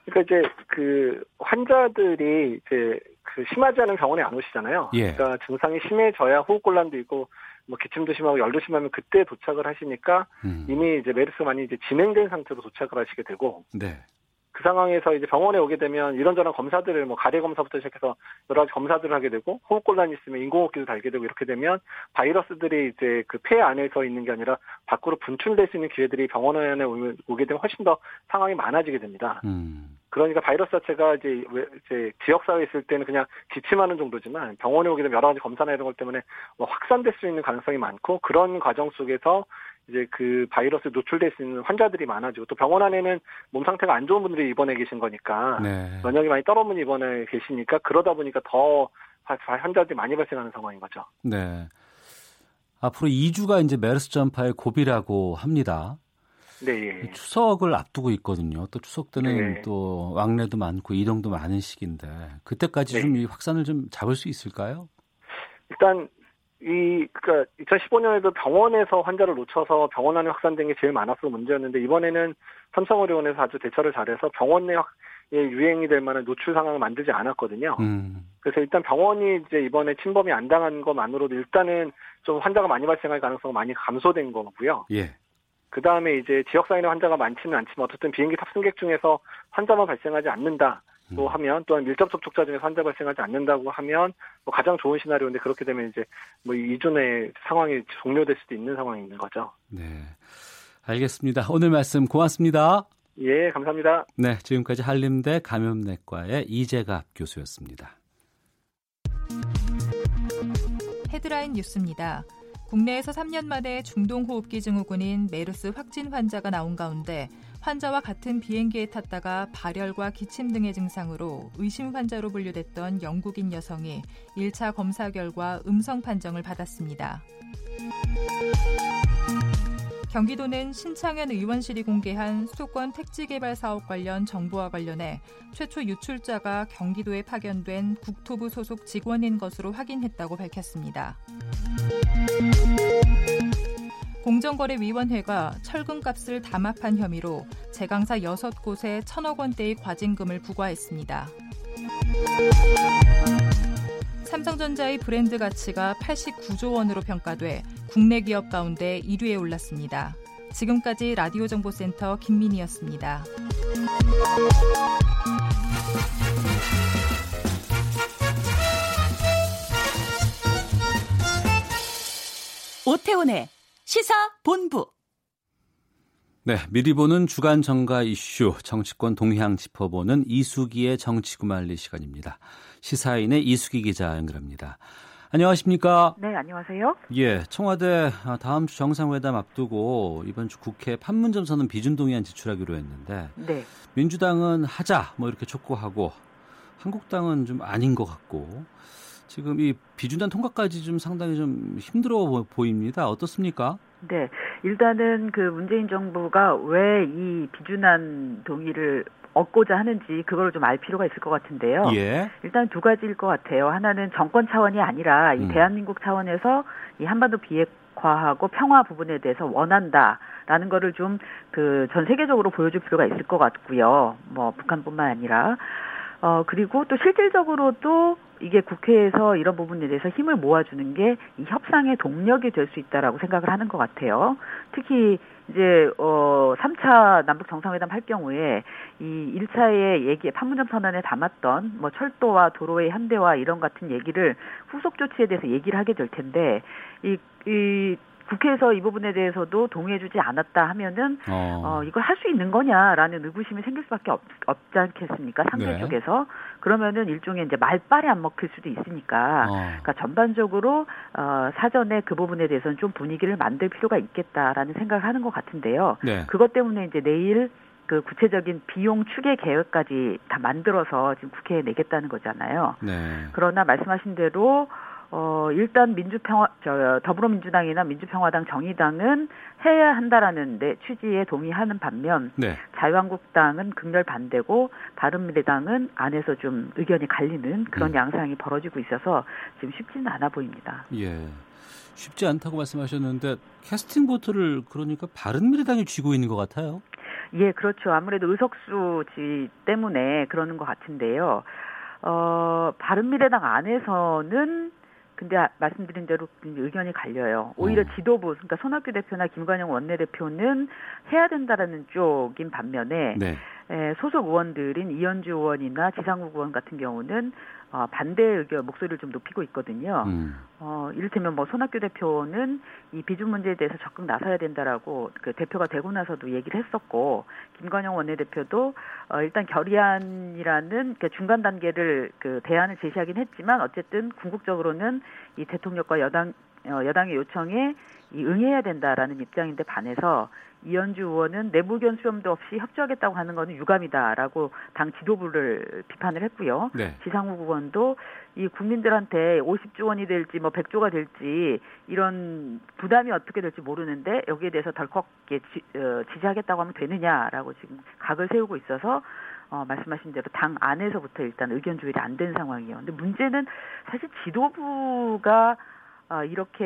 그러니까 이제 그 환자들이 이제 그 심하지 않은 병원에 안 오시잖아요. 예. 그러니까 증상이 심해져야 호흡곤란도 있고 뭐 기침도 심하고 열도 심하면 그때 도착을 하시니까 음. 이미 이제 메르스가 많이 이제 진행된 상태로 도착을 하시게 되고 네. 그 상황에서 이제 병원에 오게 되면 이런저런 검사들을 뭐 가래 검사부터 시작해서 여러 가지 검사들을 하게 되고 호흡곤란이 있으면 인공호흡기도 달게 되고 이렇게 되면 바이러스들이 이제 그 폐 안에서 있는 게 아니라 밖으로 분출될 수 있는 기회들이 병원에 오게 되면 훨씬 더 상황이 많아지게 됩니다. 음. 그러니까 바이러스 자체가 이제 왜- 이제 지역 사회에 있을 때는 그냥 기침하는 정도지만 병원에 오게 되면 여러 가지 검사나 이런 것 때문에 뭐 확산될 수 있는 가능성이 많고 그런 과정 속에서 이제 그 바이러스 노출될 수 있는 환자들이 많아지고 또 병원 안에는 몸 상태가 안 좋은 분들이 입원해 계신 거니까 네. 면역이 많이 떨어진 분이 입원해 계시니까 그러다 보니까 더 화- 환자들이 많이 발생하는 상황인 거죠. 네. 앞으로 2주가 이제 메르스 전파의 고비라고 합니다. 네, 예. 추석을 앞두고 있거든요. 또 추석 때는 네. 또 왕래도 많고 이동도 많은 시기인데 그때까지 네. 좀이 확산을 좀 잡을 수 있을까요? 일단 이 그러니까 2015년에도 병원에서 환자를 놓쳐서 병원 안에 확산된 게 제일 많아서 문제였는데 이번에는 삼성의료원에서 아주 대처를 잘해서 병원 내에 유행이 될 만한 노출 상황을 만들지 않았거든요. 음. 그래서 일단 병원이 이제 이번에 침범이 안 당한 것만으로도 일단은 좀 환자가 많이 발생할 가능성이 많이 감소된 거고요. 예. 그 다음에 이제 지역사회의 환자가 많지는 않지만 어쨌든 비행기 탑승객 중에서 환자만 발생하지 않는다. 또 음. 하면 또한 밀접 접촉자 중에 환자 발생하지 않는다고 하면 뭐 가장 좋은 시나리오인데 그렇게 되면 이제 뭐 이전의 상황이 종료될 수도 있는 상황이 있는 거죠. 네. 알겠습니다. 오늘 말씀 고맙습니다. 예, 감사합니다. 네, 지금까지 한림대 감염내과의 이재갑 교수였습니다. 헤드라인 뉴스입니다. 국내에서 3년 만에 중동호흡기 증후군인 메르스 확진 환자가 나온 가운데 환자와 같은 비행기에 탔다가 발열과 기침 등의 증상으로 의심 환자로 분류됐던 영국인 여성이 1차 검사 결과 음성 판정을 받았습니다. 경기도는 신창현 의원실이 공개한 수도권 택지개발 사업 관련 정보와 관련해 최초 유출자가 경기도에 파견된 국토부 소속 직원인 것으로 확인했다고 밝혔습니다. 공정거래위원회가 철근값을 담합한 혐의로 제강사 6곳에 천억 원대의 과징금을 부과했습니다. 삼성전자의 브랜드 가치가 89조 원으로 평가돼 국내 기업 가운데 1위에 올랐습니다. 지금까지 라디오 정보센터 김민희였습니다. 오태훈의 시사 본부. 네, 미리 보는 주간 정가 이슈 정치권 동향 짚어보는 이수기의 정치구말리 시간입니다. 시사인의 이수기 기자 연결합니다. 안녕하십니까? 네, 안녕하세요. 예, 청와대 다음 주 정상회담 앞두고 이번 주 국회 판문점 선언 비준 동의안 제출하기로 했는데 네. 민주당은 하자 뭐 이렇게 촉구하고 한국당은 좀 아닌 것 같고 지금 이 비준안 통과까지 좀 상당히 좀 힘들어 보입니다. 어떻습니까? 네. 일단은 그 문재인 정부가 왜 이 비준안 동의를 얻고자 하는지 그걸 좀 알 필요가 있을 것 같은데요. 예. 일단 두 가지일 것 같아요. 하나는 정권 차원이 아니라 이 음. 대한민국 차원에서 이 한반도 비핵화하고 평화 부분에 대해서 원한다라는 거를 좀 그 전 세계적으로 보여줄 필요가 있을 것 같고요. 뭐 북한뿐만 아니라 어 그리고 또 실질적으로도 이게 국회에서 이런 부분에 대해서 힘을 모아주는 게 이 협상의 동력이 될 수 있다라고 생각을 하는 것 같아요. 특히 이제 어 3차 남북 정상회담 할 경우에 이 1차의 얘기 판문점 선언에 담았던 뭐 철도와 도로의 현대화 이런 같은 얘기를 후속 조치에 대해서 얘기를 하게 될 텐데 이 이 국회에서 이 부분에 대해서도 동의해주지 않았다 하면은 어. 어, 이걸 할 수 있는 거냐라는 의구심이 생길 수밖에 없, 없지 않겠습니까? 상대 네. 쪽에서. 그러면은 일종의 이제 말빨이 안 먹힐 수도 있으니까. 어. 그러니까 전반적으로 어, 사전에 그 부분에 대해서는 좀 분위기를 만들 필요가 있겠다라는 생각을 하는 것 같은데요. 네. 그것 때문에 이제 내일 그 구체적인 비용 추계 계획까지 다 만들어서 지금 국회에 내겠다는 거잖아요. 네. 그러나 말씀하신 대로 어 일단 민주평화 저 더불어민주당이나 민주평화당 정의당은 해야 한다라는 데 취지에 동의하는 반면 네. 자유한국당은 극렬 반대고 바른미래당은 안에서 좀 의견이 갈리는 그런 음. 양상이 벌어지고 있어서 지금 쉽지는 않아 보입니다. 예. 쉽지 않다고 말씀하셨는데 캐스팅 보트를 그러니까 바른미래당이 쥐고 있는 것 같아요. 예, 그렇죠. 아무래도 의석수지 때문에 그러는 것 같은데요. 어, 바른미래당 안에서는 근데 아- 말씀드린 대로 의견이 갈려요. 오히려 어. 지도부, 그러니까 손학규 대표나 김관영 원내대표는 해야 된다라는 쪽인 반면에 네. 에, 소속 의원들인 이현주 의원이나 지상욱 의원 같은 경우는 어, 반대 의견 목소리를 좀 높이고 있거든요. 음. 어, 이를테면 뭐 손학규 대표는 이 비준 문제에 대해서 적극 나서야 된다라고 그 대표가 되고 나서도 얘기를 했었고 김관영 원내대표도 어, 일단 결의안이라는 그 중간 단계를 그 대안을 제시하긴 했지만 어쨌든 궁극적으로는 이 대통령과 여당 어, 여당의 요청에 이 응해야 된다라는 입장인데 반해서 이현주 의원은 내부 의견 수렴도 없이 협조하겠다고 하는 것은 유감이다라고 당 지도부를 비판을 했고요. 네. 지상욱 의원도 이 국민들한테 50조 원이 될지 뭐 100조가 될지 이런 부담이 어떻게 될지 모르는데 여기에 대해서 덜컥 지, 어, 지지하겠다고 하면 되느냐라고 지금 각을 세우고 있어서 어, 말씀하신 대로 당 안에서부터 일단 의견 조율이 안 된 상황이에요. 근데 문제는 사실 지도부가 어, 이렇게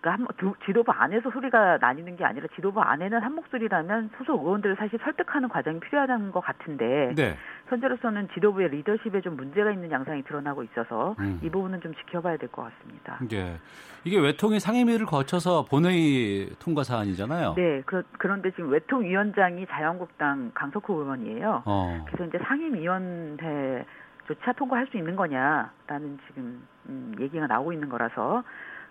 그러니까 한, 두, 지도부 안에서 소리가 나뉘는 게 아니라 지도부 안에는 한 목소리라면 소속 의원들을 사실 설득하는 과정이 필요하다는 것 같은데 네. 현재로서는 지도부의 리더십에 좀 문제가 있는 양상이 드러나고 있어서 음. 이 부분은 좀 지켜봐야 될 것 같습니다. 예. 이게 외통위 상임위를 거쳐서 본회의 통과 사안이잖아요. 네, 그, 그런데 지금 외통위원장이 자유한국당 강석호 의원이에요. 어. 그래서 이제 상임위원회 조차 통과할 수 있는 거냐라는 지금 음, 얘기가 나오고 있는 거라서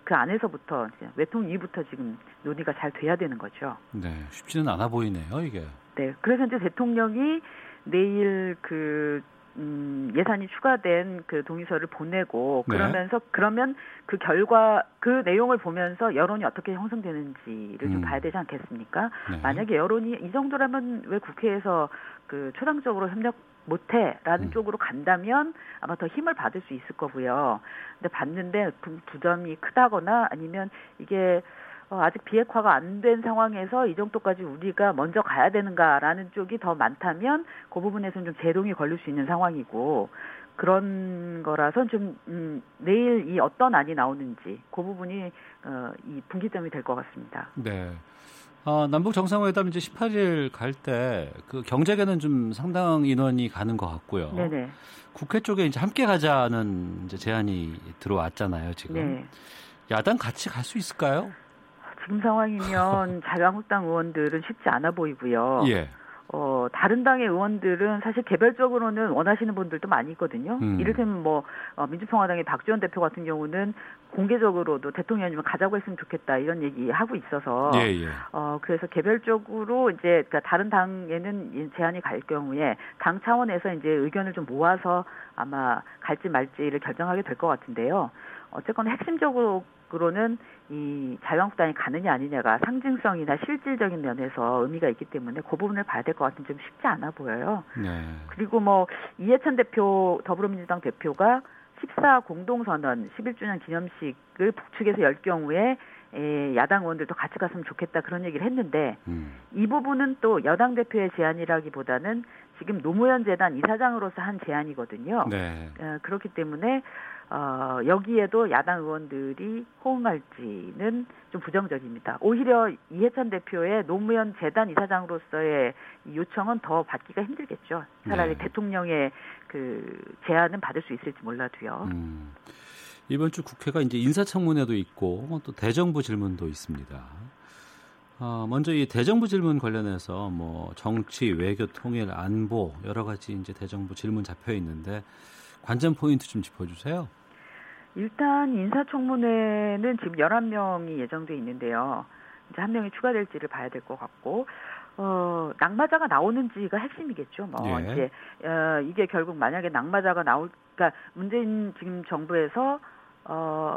그 안에서부터 이제 외통위부터 지금 논의가 잘 돼야 되는 거죠. 네. 쉽지는 않아 보이네요, 이게. 네, 그래서 이제 대통령이 내일 그 음, 예산이 추가된 그 동의서를 보내고 네. 그러면서 그러면 그 결과 그 내용을 보면서 여론이 어떻게 형성되는지를 좀 음. 봐야 되지 않겠습니까? 네. 만약에 여론이 이 정도라면 왜 국회에서 그 초당적으로 협력 못해라는 음. 쪽으로 간다면 아마 더 힘을 받을 수 있을 거고요. 근데 봤는데 그 부담이 크다거나 아니면 이게 어, 아직 비핵화가 안 된 상황에서 이 정도까지 우리가 먼저 가야 되는가라는 쪽이 더 많다면 그 부분에서는 좀 제동이 걸릴 수 있는 상황이고 그런 거라서 좀 음, 내일 이 어떤 안이 나오는지 그 부분이 어, 이 분기점이 될 것 같습니다. 네. 어, 남북 정상회담 이제 18일 갈 때 그 경제계는 좀 상당 인원이 가는 것 같고요. 네네. 국회 쪽에 이제 함께 가자는 이제 제안이 들어왔잖아요, 지금. 네. 야당 같이 갈 수 있을까요? 지금 상황이면 자유한국당 의원들은 쉽지 않아 보이고요. 예. 어, 다른 당의 의원들은 사실 개별적으로는 원하시는 분들도 많이 있거든요. 음. 이를테면 뭐, 어, 민주평화당의 박지원 대표 같은 경우는 공개적으로도 대통령님을 가자고 했으면 좋겠다 이런 얘기 하고 있어서. 예, 예. 어, 그래서 개별적으로 이제, 그러니까 다른 당에는 이 제안이 갈 경우에 당 차원에서 이제 의견을 좀 모아서 아마 갈지 말지를 결정하게 될 것 같은데요. 어쨌거나 핵심적으로 는 이 자유한국당이 가느냐 아니냐가 상징성이나 실질적인 면에서 의미가 있기 때문에 그 부분을 봐야 될 것 같은 좀 쉽지 않아 보여요. 네. 그리고 뭐 이해찬 대표 더불어민주당 대표가 14 공동선언 11주년 기념식을 북측에서 열 경우에 에, 야당 의원들도 같이 갔으면 좋겠다 그런 얘기를 했는데 음. 이 부분은 또 여당 대표의 제안이라기보다는 지금 노무현 재단 이사장으로서 한 제안이거든요. 네. 어, 그렇기 때문에 어, 여기에도 야당 의원들이 호응할지는 좀 부정적입니다. 오히려 이해찬 대표의 노무현 재단 이사장으로서의 이 요청은 더 받기가 힘들겠죠. 차라리 네. 대통령의 그 제안은 받을 수 있을지 몰라도요. 음. 이번 주 국회가 이제 인사청문회도 있고 또 대정부 질문도 있습니다. 어, 먼저 이 대정부 질문 관련해서 뭐 정치, 외교, 통일, 안보 여러 가지 이제 대정부 질문 잡혀 있는데 관전 포인트 좀 짚어주세요. 일단 인사청문회는 지금 11명이 예정돼 있는데요. 이제 한 명이 추가될지를 봐야 될 것 같고, 어, 낙마자가 나오는지가 핵심이겠죠. 뭐, 예. 이제, 어, 이게 결국 만약에 낙마자가 나올, 그러니까 문재인 지금 정부에서, 어,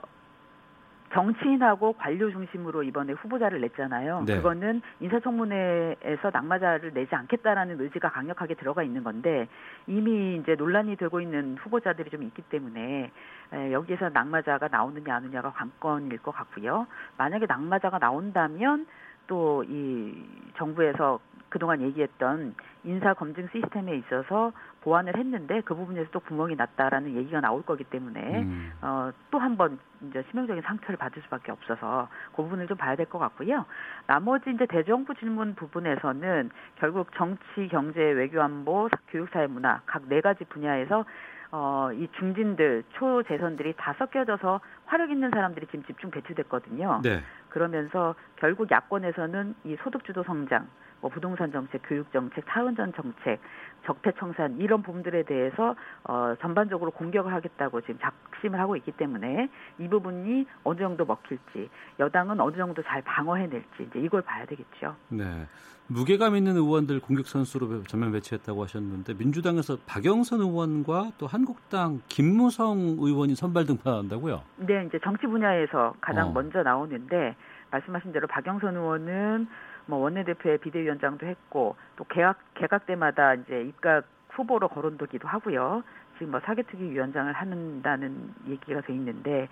정치인하고 관료 중심으로 이번에 후보자를 냈잖아요. 네. 그거는 인사청문회에서 낙마자를 내지 않겠다라는 의지가 강력하게 들어가 있는 건데 이미 이제 논란이 되고 있는 후보자들이 좀 있기 때문에 에, 여기에서 낙마자가 나오느냐 안 오느냐가 관건일 것 같고요. 만약에 낙마자가 나온다면 또 이 정부에서 그동안 얘기했던 인사 검증 시스템에 있어서 보완을 했는데 그 부분에서 또 구멍이 났다라는 얘기가 나올 거기 때문에 음. 어, 또 한 번 이제 치명적인 상처를 받을 수밖에 없어서 그 부분을 좀 봐야 될 것 같고요. 나머지 이제 대정부 질문 부분에서는 결국 정치, 경제, 외교, 안보, 교육, 사회, 문화 각 네 가지 분야에서 어, 이 중진들, 초재선들이 다 섞여져서 화력 있는 사람들이 지금 집중 배치됐거든요. 네. 그러면서 결국 야권에서는 이 소득주도 성장, 뭐 부동산 정책, 교육 정책, 타운전 정책, 적폐 청산 이런 부분들에 대해서 어 전반적으로 공격을 하겠다고 지금 작심을 하고 있기 때문에 이 부분이 어느 정도 먹힐지 여당은 어느 정도 잘 방어해낼지 이제 이걸 봐야 되겠죠. 네. 무게감 있는 의원들 공격 선수로 전면 배치했다고 하셨는데 민주당에서 박영선 의원과 또 한국당 김무성 의원이 선발 등판한다고요? 네, 이제 정치 분야에서 가장 어. 먼저 나오는데 말씀하신 대로 박영선 의원은 뭐 원내대표의 비대위원장도 했고 또 개각 개각 때마다 이제 입각 후보로 거론되기도 하고요. 지금 뭐 사개특위 위원장을 한다는 얘기가 돼 있는데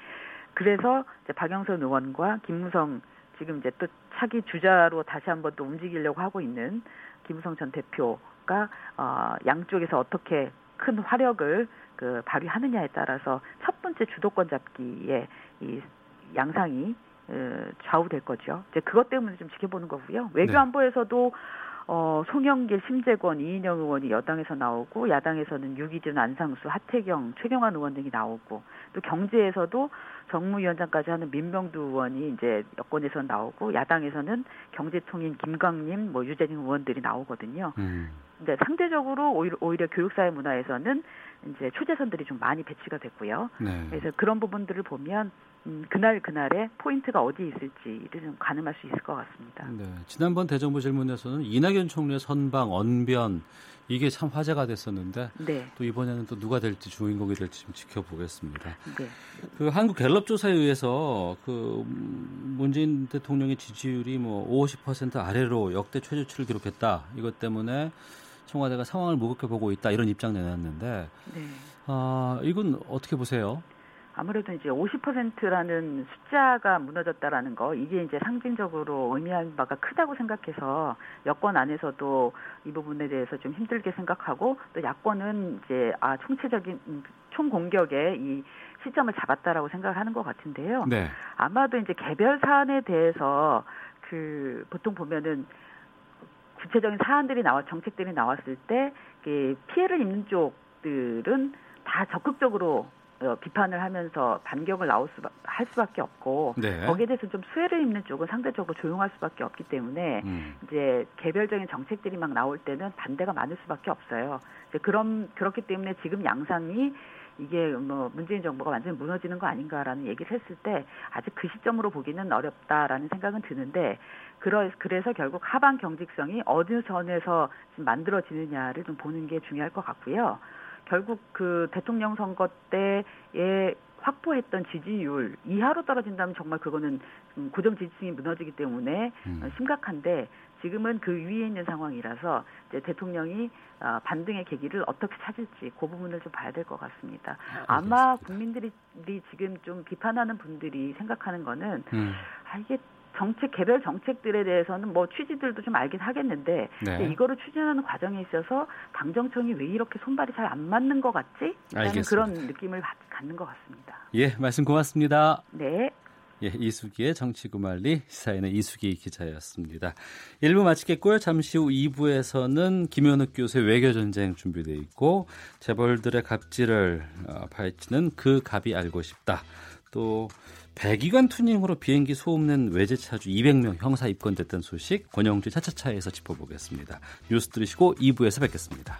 그래서 이제 박영선 의원과 김무성 지금 이제 또 차기 주자로 다시 한번 또 움직이려고 하고 있는 김무성 전 대표가 어 양쪽에서 어떻게 큰 화력을 그 발휘하느냐에 따라서 첫 번째 주도권 잡기에 이, 양상이 어, 좌우될 거죠. 이제 그것 때문에 좀 지켜보는 거고요. 외교 안보에서도 어, 송영길, 심재권, 이인영 의원이 여당에서 나오고 야당에서는 유기준, 안상수, 하태경, 최경환 의원 등이 나오고 또 경제에서도 정무위원장까지 하는 민병두 의원이 이제 여권에서 나오고 야당에서는 경제통인 김광림, 뭐 유재진 의원들이 나오거든요. 음. 근데 상대적으로 오히려, 오히려 교육사회 문화에서는 이제 초재선들이 좀 많이 배치가 됐고요. 네. 그래서 그런 부분들을 보면 음, 그날 그날에 포인트가 어디 있을지를 좀 가늠할 수 있을 것 같습니다. 네. 지난번 대정부 질문에서는 이낙연 총리의 선방, 언변 이게 참 화제가 됐었는데 네. 또 이번에는 또 누가 될지 주인공이 될지 좀 지켜보겠습니다. 네. 그 한국 갤럽 조사에 의해서 그 문재인 대통령의 지지율이 뭐 50% 아래로 역대 최저치를 기록했다. 이것 때문에 청와대가 상황을 무겁게 보고 있다 이런 입장 내놨는데 네. 아 이건 어떻게 보세요? 아무래도 이제 50%라는 숫자가 무너졌다라는 거 이게 이제 상징적으로 의미하는 바가 크다고 생각해서 여권 안에서도 이 부분에 대해서 좀 힘들게 생각하고 또 야권은 이제 아 총체적인 음, 총 공격에 이 시점을 잡았다라고 생각을 하는 것 같은데요. 네. 아마도 이제 개별 사안에 대해서 그 보통 보면은 구체적인 사안들이 나와 정책들이 나왔을 때 이게 피해를 입는 쪽들은 다 적극적으로 어, 비판을 하면서 반격을 나올 수, 할 수밖에 없고 네. 거기에 대해서 좀 수혜를 입는 쪽은 상대적으로 조용할 수밖에 없기 때문에 음. 이제 개별적인 정책들이 막 나올 때는 반대가 많을 수밖에 없어요. 이제 그럼 그렇기 때문에 지금 양상이 이게 뭐 문재인 정부가 완전히 무너지는 거 아닌가라는 얘기를 했을 때 아직 그 시점으로 보기는 어렵다라는 생각은 드는데 그래서 결국 하방 경직성이 어느 선에서 지금 만들어지느냐를 좀 보는 게 중요할 것 같고요. 결국 그 대통령 선거 때에 확보했던 지지율 이하로 떨어진다면 정말 그거는 음, 고정 지지층이 무너지기 때문에 음. 어, 심각한데 지금은 그 위에 있는 상황이라서 이제 대통령이 어, 반등의 계기를 어떻게 찾을지 그 부분을 좀 봐야 될 것 같습니다. 아마 알겠습니다. 국민들이 지금 좀 비판하는 분들이 생각하는 거는 음. 아 이게 정책 개별 정책들에 대해서는 뭐 취지들도 좀 알긴 하겠는데 네. 이거를 추진하는 과정에 있어서 당정청이 왜 이렇게 손발이 잘 안 맞는 것 같지? 라는. 그런 느낌을 받- 갖는 것 같습니다. 예, 말씀 고맙습니다. 네. 예, 이수기의 정치구말리 시사인의 이수기 기자였습니다. 1부 마치겠고요. 잠시 후 2부에서는 김현욱 교수의 외교전쟁 준비되어 있고 재벌들의 갑질을 어, 파헤치는 그 갑이 알고 싶다. 또 배기관 투닝으로 비행기 소음낸 외제차주 200명 형사 입건됐다는 소식 권영주 차차차에서 짚어보겠습니다. 뉴스 들으시고 2부에서 뵙겠습니다.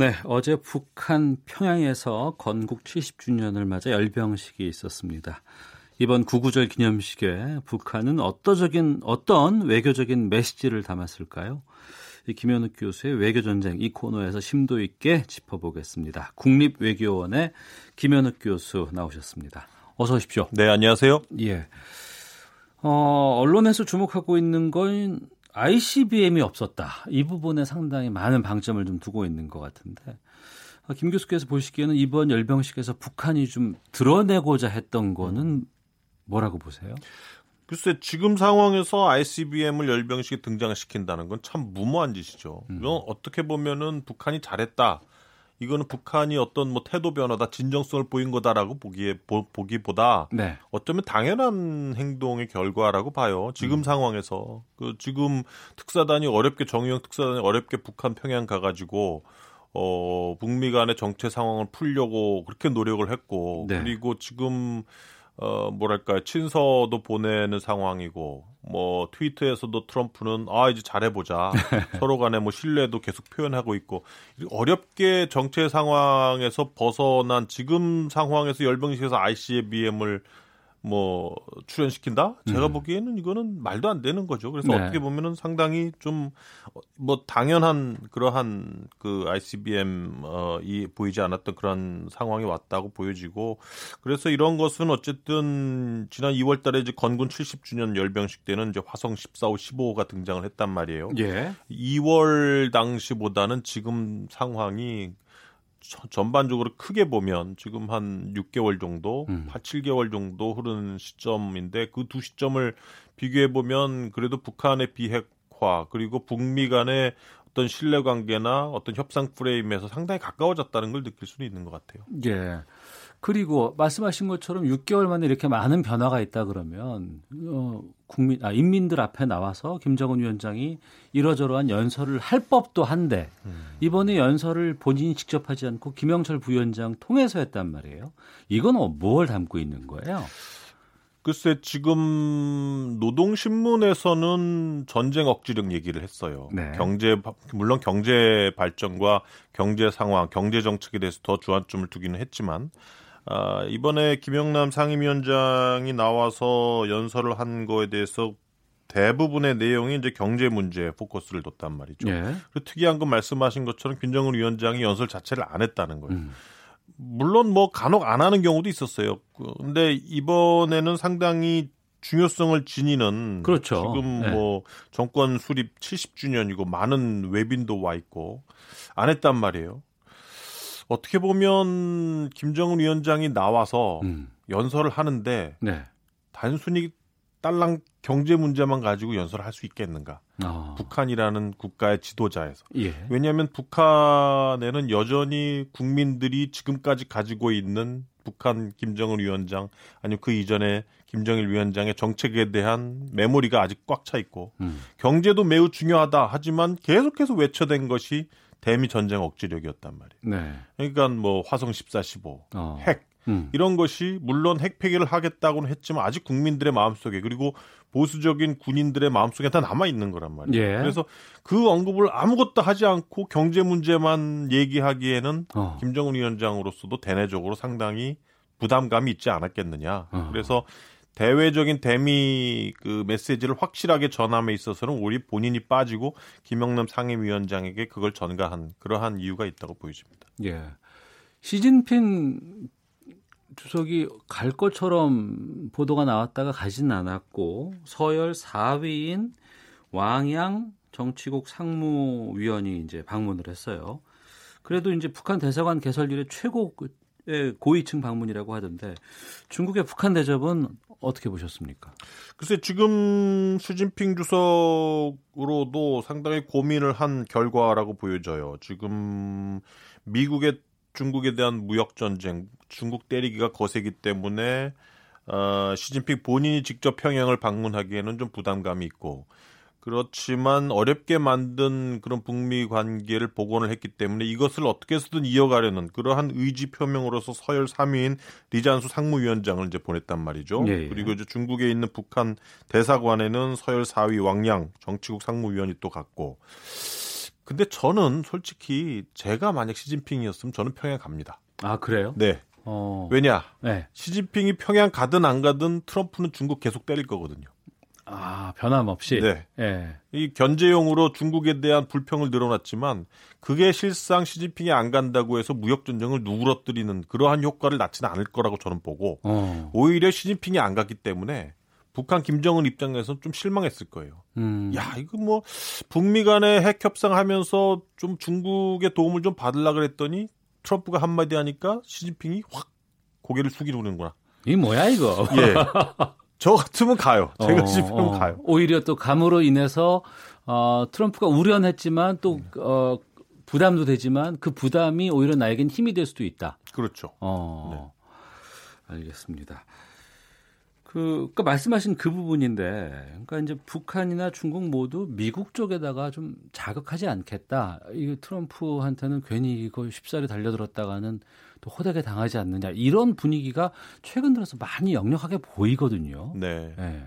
네, 어제 북한 평양에서 건국 70주년을 맞아 열병식이 있었습니다. 이번 구구절 기념식에 북한은 어떠적인 어떤 외교적인 메시지를 담았을까요? 이 김현욱 교수의 외교 전쟁 이 코너에서 심도 있게 짚어보겠습니다. 국립외교원의 김현욱 교수 나오셨습니다. 어서 오십시오. 네, 안녕하세요. 예. 어, 언론에서 주목하고 있는 건 ICBM이 없었다. 이 부분에 상당히 많은 방점을 좀 두고 있는 것 같은데. 어, 김 교수께서 보시기에는 이번 열병식에서 북한이 좀 드러내고자 했던 거는 뭐라고 보세요? 글쎄 지금 상황에서 ICBM을 열병식에 등장시킨다는 건 참 무모한 짓이죠. 음. 이건 어떻게 보면은 북한이 잘했다. 이거는 북한이 어떤 뭐 태도 변화다, 진정성을 보인 거다라고 보기에 보, 보기보다 네. 어쩌면 당연한 행동의 결과라고 봐요. 지금 음. 상황에서 그 지금 특사단이 어렵게 정유영 특사단이 어렵게 북한 평양 가가지고 어 북미 간의 정체 상황을 풀려고 그렇게 노력을 했고 네. 그리고 지금 어 뭐랄까요 친서도 보내는 상황이고 뭐 트위터에서도 트럼프는 아 이제 잘해보자. 서로 간에 뭐 신뢰도 계속 표현하고 있고. 어렵게 정체 상황에서 벗어난 지금 상황에서 열병식에서 ICBM을 뭐 출연시킨다? 제가 음. 보기에는 이거는 말도 안 되는 거죠. 그래서 네. 어떻게 보면은 상당히 좀 뭐 당연한 그러한 그 ICBM 어이 보이지 않았던 그런 상황이 왔다고 보여지고 그래서 이런 것은 어쨌든 지난 2월 달에 이제 건군 70주년 열병식 때는 이제 화성 14호 15호가 등장을 했단 말이에요. 예. 2월 당시보다는 지금 상황이 저- 전반적으로 크게 보면 지금 한 6개월 정도, 음. 8, 7개월 정도 흐르는 시점인데 그 두 시점을 비교해 보면 그래도 북한의 비핵화 그리고 북미 간의 어떤 신뢰 관계나 어떤 협상 프레임에서 상당히 가까워졌다는 걸 느낄 수는 있는 것 같아요. 예. 그리고 말씀하신 것처럼 6개월 만에 이렇게 많은 변화가 있다 그러면 어, 국민 아 인민들 앞에 나와서 김정은 위원장이 이러저러한 연설을 할 법도 한데 이번에 연설을 본인이 직접 하지 않고 김영철 부위원장 통해서 했단 말이에요. 이건 어, 뭘 담고 있는 거예요? 글쎄 지금 노동신문에서는 전쟁 억지력 얘기를 했어요. 네. 경제 물론 경제 발전과 경제 상황, 경제 정책에 대해서 더 주안점을 두기는 했지만 아, 이번에 김영남 상임위원장이 나와서 연설을 한 거에 대해서 대부분의 내용이 이제 경제 문제에 포커스를 뒀단 말이죠. 예. 그리고 특이한 건 말씀하신 것처럼 김정은 위원장이 연설 자체를 안 했다는 거예요. 음. 물론 뭐 간혹 안 하는 경우도 있었어요. 그- 근데 이번에는 상당히 중요성을 지니는 그렇죠. 지금 네. 뭐 정권 수립 70주년이고 많은 외빈도 와 있고 안 했단 말이에요. 어떻게 보면 김정은 위원장이 나와서 음. 연설을 하는데 네. 단순히 딸랑 경제 문제만 가지고 연설을 할 수 있겠는가? 어. 북한이라는 국가의 지도자에서. 예. 왜냐하면 북한에는 여전히 국민들이 지금까지 가지고 있는 북한 김정은 위원장 아니면 그 이전에 김정일 위원장의 정책에 대한 메모리가 아직 꽉 차 있고 음. 경제도 매우 중요하다 하지만 계속해서 외쳐댄 것이 대미 전쟁 억지력이었단 말이에요. 네. 그러니까 뭐 화성 14, 15, 어. 핵 음. 이런 것이 물론 핵 폐기를 하겠다고는 했지만 아직 국민들의 마음속에 그리고 보수적인 군인들의 마음속에 다 남아 있는 거란 말이에요. 예. 그래서 그 언급을 아무것도 하지 않고 경제 문제만 얘기하기에는 어. 김정은 위원장으로서도 대내적으로 상당히 부담감이 있지 않았겠느냐. 어. 그래서 대외적인 대미 그 메시지를 확실하게 전함에 있어서는 우리 본인이 빠지고 김영남 상임위원장에게 그걸 전가한 그러한 이유가 있다고 보여집니다. 예. 시진핑 주석이 갈 것처럼 보도가 나왔다가 가진 않았고 서열 4위인 왕양 정치국 상무위원이 이제 방문을 했어요. 그래도 이제 북한 대사관 개설 이래 최고의 고위층 방문이라고 하던데 중국의 북한 대접은 어떻게 보셨습니까? 글쎄 지금 시진핑 주석으로도 상당히 고민을 한 결과라고 보여져요. 지금 미국의 중국에 대한 무역 전쟁, 중국 때리기가 거세기 때문에 어, 시진핑 본인이 직접 평양을 방문하기에는 좀 부담감이 있고 그렇지만 어렵게 만든 그런 북미 관계를 복원을 했기 때문에 이것을 어떻게 해서든 이어가려는 그러한 의지 표명으로서 서열 3위인 리잔수 상무위원장을 이제 보냈단 말이죠. 예, 예. 그리고 이제 중국에 있는 북한 대사관에는 서열 4위 왕양 정치국 상무위원이 또 갔고. 근데 저는 솔직히 제가 만약 시진핑이었으면 저는 평양 갑니다. 아 그래요? 네. 어. 왜냐? 네. 시진핑이 평양 가든 안 가든 트럼프는 중국 계속 때릴 거거든요. 아 변함없이. 네. 예. 이 견제용으로 중국에 대한 불평을 늘어났지만 그게 실상 시진핑이 안 간다고 해서 무역 전쟁을 누그러뜨리는 그러한 효과를 낳지는 않을 거라고 저는 보고 어. 오히려 시진핑이 안 갔기 때문에 북한 김정은 입장에서는 좀 실망했을 거예요. 음. 야, 이거 뭐 북미 간에 핵 협상하면서 좀 중국의 도움을 좀 받으려 그랬더니 트럼프가 한마디 하니까 시진핑이 확 고개를 숙이는구나. 이 뭐야 이거? 예. 저 같으면 가요. 제가 어, 시진핑은 어. 가요. 오히려 또 감으로 인해서 어, 트럼프가 우려했지만 또 어, 부담도 되지만 그 부담이 오히려 나에겐 힘이 될 수도 있다. 그렇죠. 어, 알겠습니다. 그, 그 말씀하신 그 부분인데, 그러니까 이제 북한이나 중국 모두 미국 쪽에다가 좀 자극하지 않겠다. 이 트럼프한테는 괜히 이거 쉽사리 달려들었다가는 또 호되게 당하지 않느냐. 이런 분위기가 최근 들어서 많이 역력하게 보이거든요. 네. 네.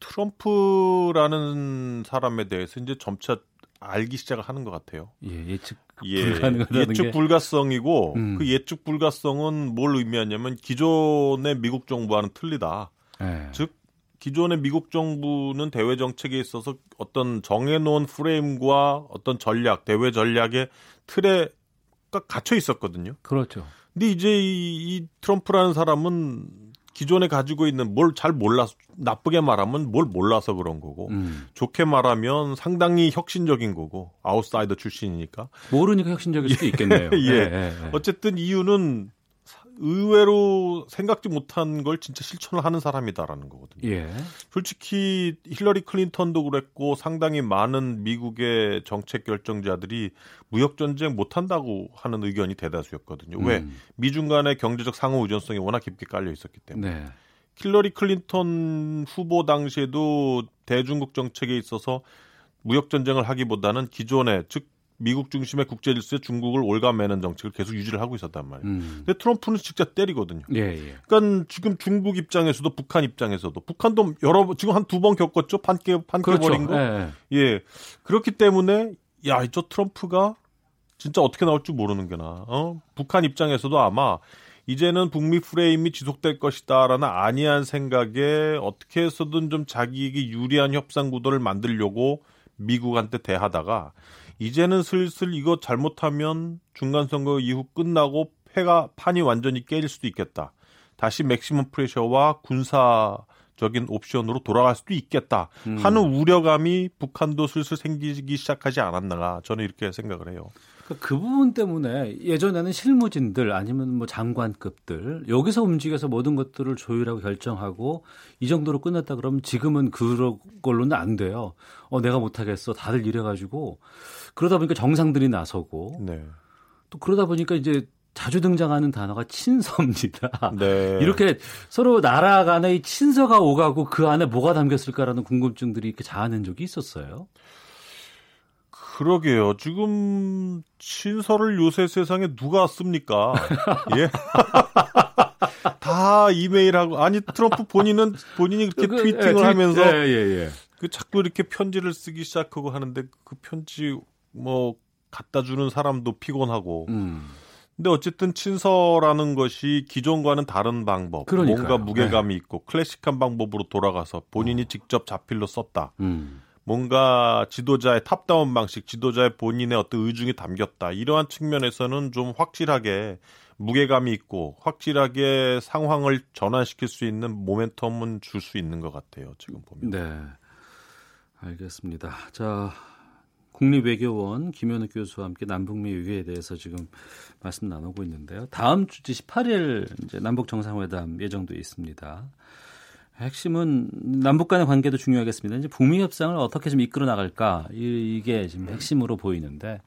트럼프라는 사람에 대해서 이제 점차 알기 시작을 하는 것 같아요. 예, 예측 예, 불가능하다는 예측 게. 불가성이고 음. 그 예측 불가성은 뭘 의미하냐면 기존의 미국 정부와는 틀리다. 예. 즉 기존의 미국 정부는 대외 정책에 있어서 어떤 정해놓은 프레임과 어떤 전략, 대외 전략의 틀에 가- 갇혀 있었거든요. 그렇죠. 근데 이제 이, 이 트럼프라는 사람은 기존에 가지고 있는 뭘 잘 몰라 나쁘게 말하면 뭘 몰라서 그런 거고 음. 좋게 말하면 상당히 혁신적인 거고 아웃사이더 출신이니까 모르니까 혁신적일 수도 있겠네요. 예. 예, 예, 예. 어쨌든 이유는 사- 의외로 생각지 못한 걸 진짜 실천을 하는 사람이다라는 거거든요. 예. 솔직히 힐러리 클린턴도 그랬고 상당히 많은 미국의 정책 결정자들이 무역 전쟁 못 한다고 하는 의견이 대다수였거든요. 왜? 음. 미중 간의 경제적 상호 의존성이 워낙 깊게 깔려 있었기 때문에. 네. 힐러리 클린턴 후보 당시에도 대중국 정책에 있어서 무역 전쟁을 하기보다는 기존의 즉 미국 중심의 국제 질서에 중국을 올가매는 정책을 계속 유지를 하고 있었단 말이에요. 음. 근데 트럼프는 직접 때리거든요. 예, 예. 그러니까 지금 중국 입장에서도 북한 입장에서도 북한도 여러 번 지금 한 두 번 겪었죠. 판깨 판깨 그렇죠. 버린 거. 예, 예. 그렇기 때문에 야, 저 트럼프가 진짜 어떻게 나올 줄 모르는 게나. 어? 북한 입장에서도 아마 이제는 북미 프레임이 지속될 것이다라는 안이한 생각에 어떻게 해서든 좀 자기에게 유리한 협상 구도를 만들려고 미국한테 대하다가 이제는 슬슬 이거 잘못하면 중간 선거 이후 끝나고 패가 판이 완전히 깨질 수도 있겠다. 다시 맥시멈 프레셔와 군사 적인 옵션으로 돌아갈 수도 있겠다 음. 하는 우려감이 북한도 슬슬 생기기 시작하지 않았나 저는 이렇게 생각을 해요. 그러니까 그 부분 때문에 예전에는 실무진들 아니면 뭐 장관급들 여기서 움직여서 모든 것들을 조율하고 결정하고 이 정도로 끝났다 그러면 지금은 그런 걸로는 안 돼요. 어 내가 못 하겠어. 다들 이래 가지고 그러다 보니까 정상들이 나서고 네. 또 그러다 보니까 이제 자주 등장하는 단어가 친서입니다. 네. 이렇게 서로 나라 간의 이 친서가 오가고 그 안에 뭐가 담겼을까라는 궁금증들이 이렇게 자아낸 적이 있었어요. 그러게요. 지금 친서를 요새 세상에 누가 씁니까? 예. 다 이메일하고 아니 트럼프 본인은 본인이 그렇게 그, tweeting을 예, 하면서 예, 예, 예. 그 자꾸 이렇게 편지를 쓰기 시작하고 하는데 그 편지 뭐 갖다 주는 사람도 피곤하고. 음. 근데 어쨌든 친서라는 것이 기존과는 다른 방법, 그러니까요. 뭔가 무게감이 있고 클래식한 방법으로 돌아가서 본인이 직접 자필로 썼다. 음. 뭔가 지도자의 top-down 방식, 지도자의 본인의 어떤 의중이 담겼다. 이러한 측면에서는 좀 확실하게 무게감이 있고 확실하게 상황을 전환시킬 수 있는 모멘텀은 줄 수 있는 것 같아요. 지금 보면. 네. 알겠습니다. 자, 국립외교원 김현우 교수와 함께 남북미 외교에 대해서 지금 말씀 나누고 있는데요. 다음 주 18일 이제 남북 정상회담 예정돼 있습니다. 핵심은 남북 간의 관계도 중요하겠습니다. 이제 북미 협상을 어떻게 좀 이끌어 나갈까 이- 이게 지금 핵심으로 보이는데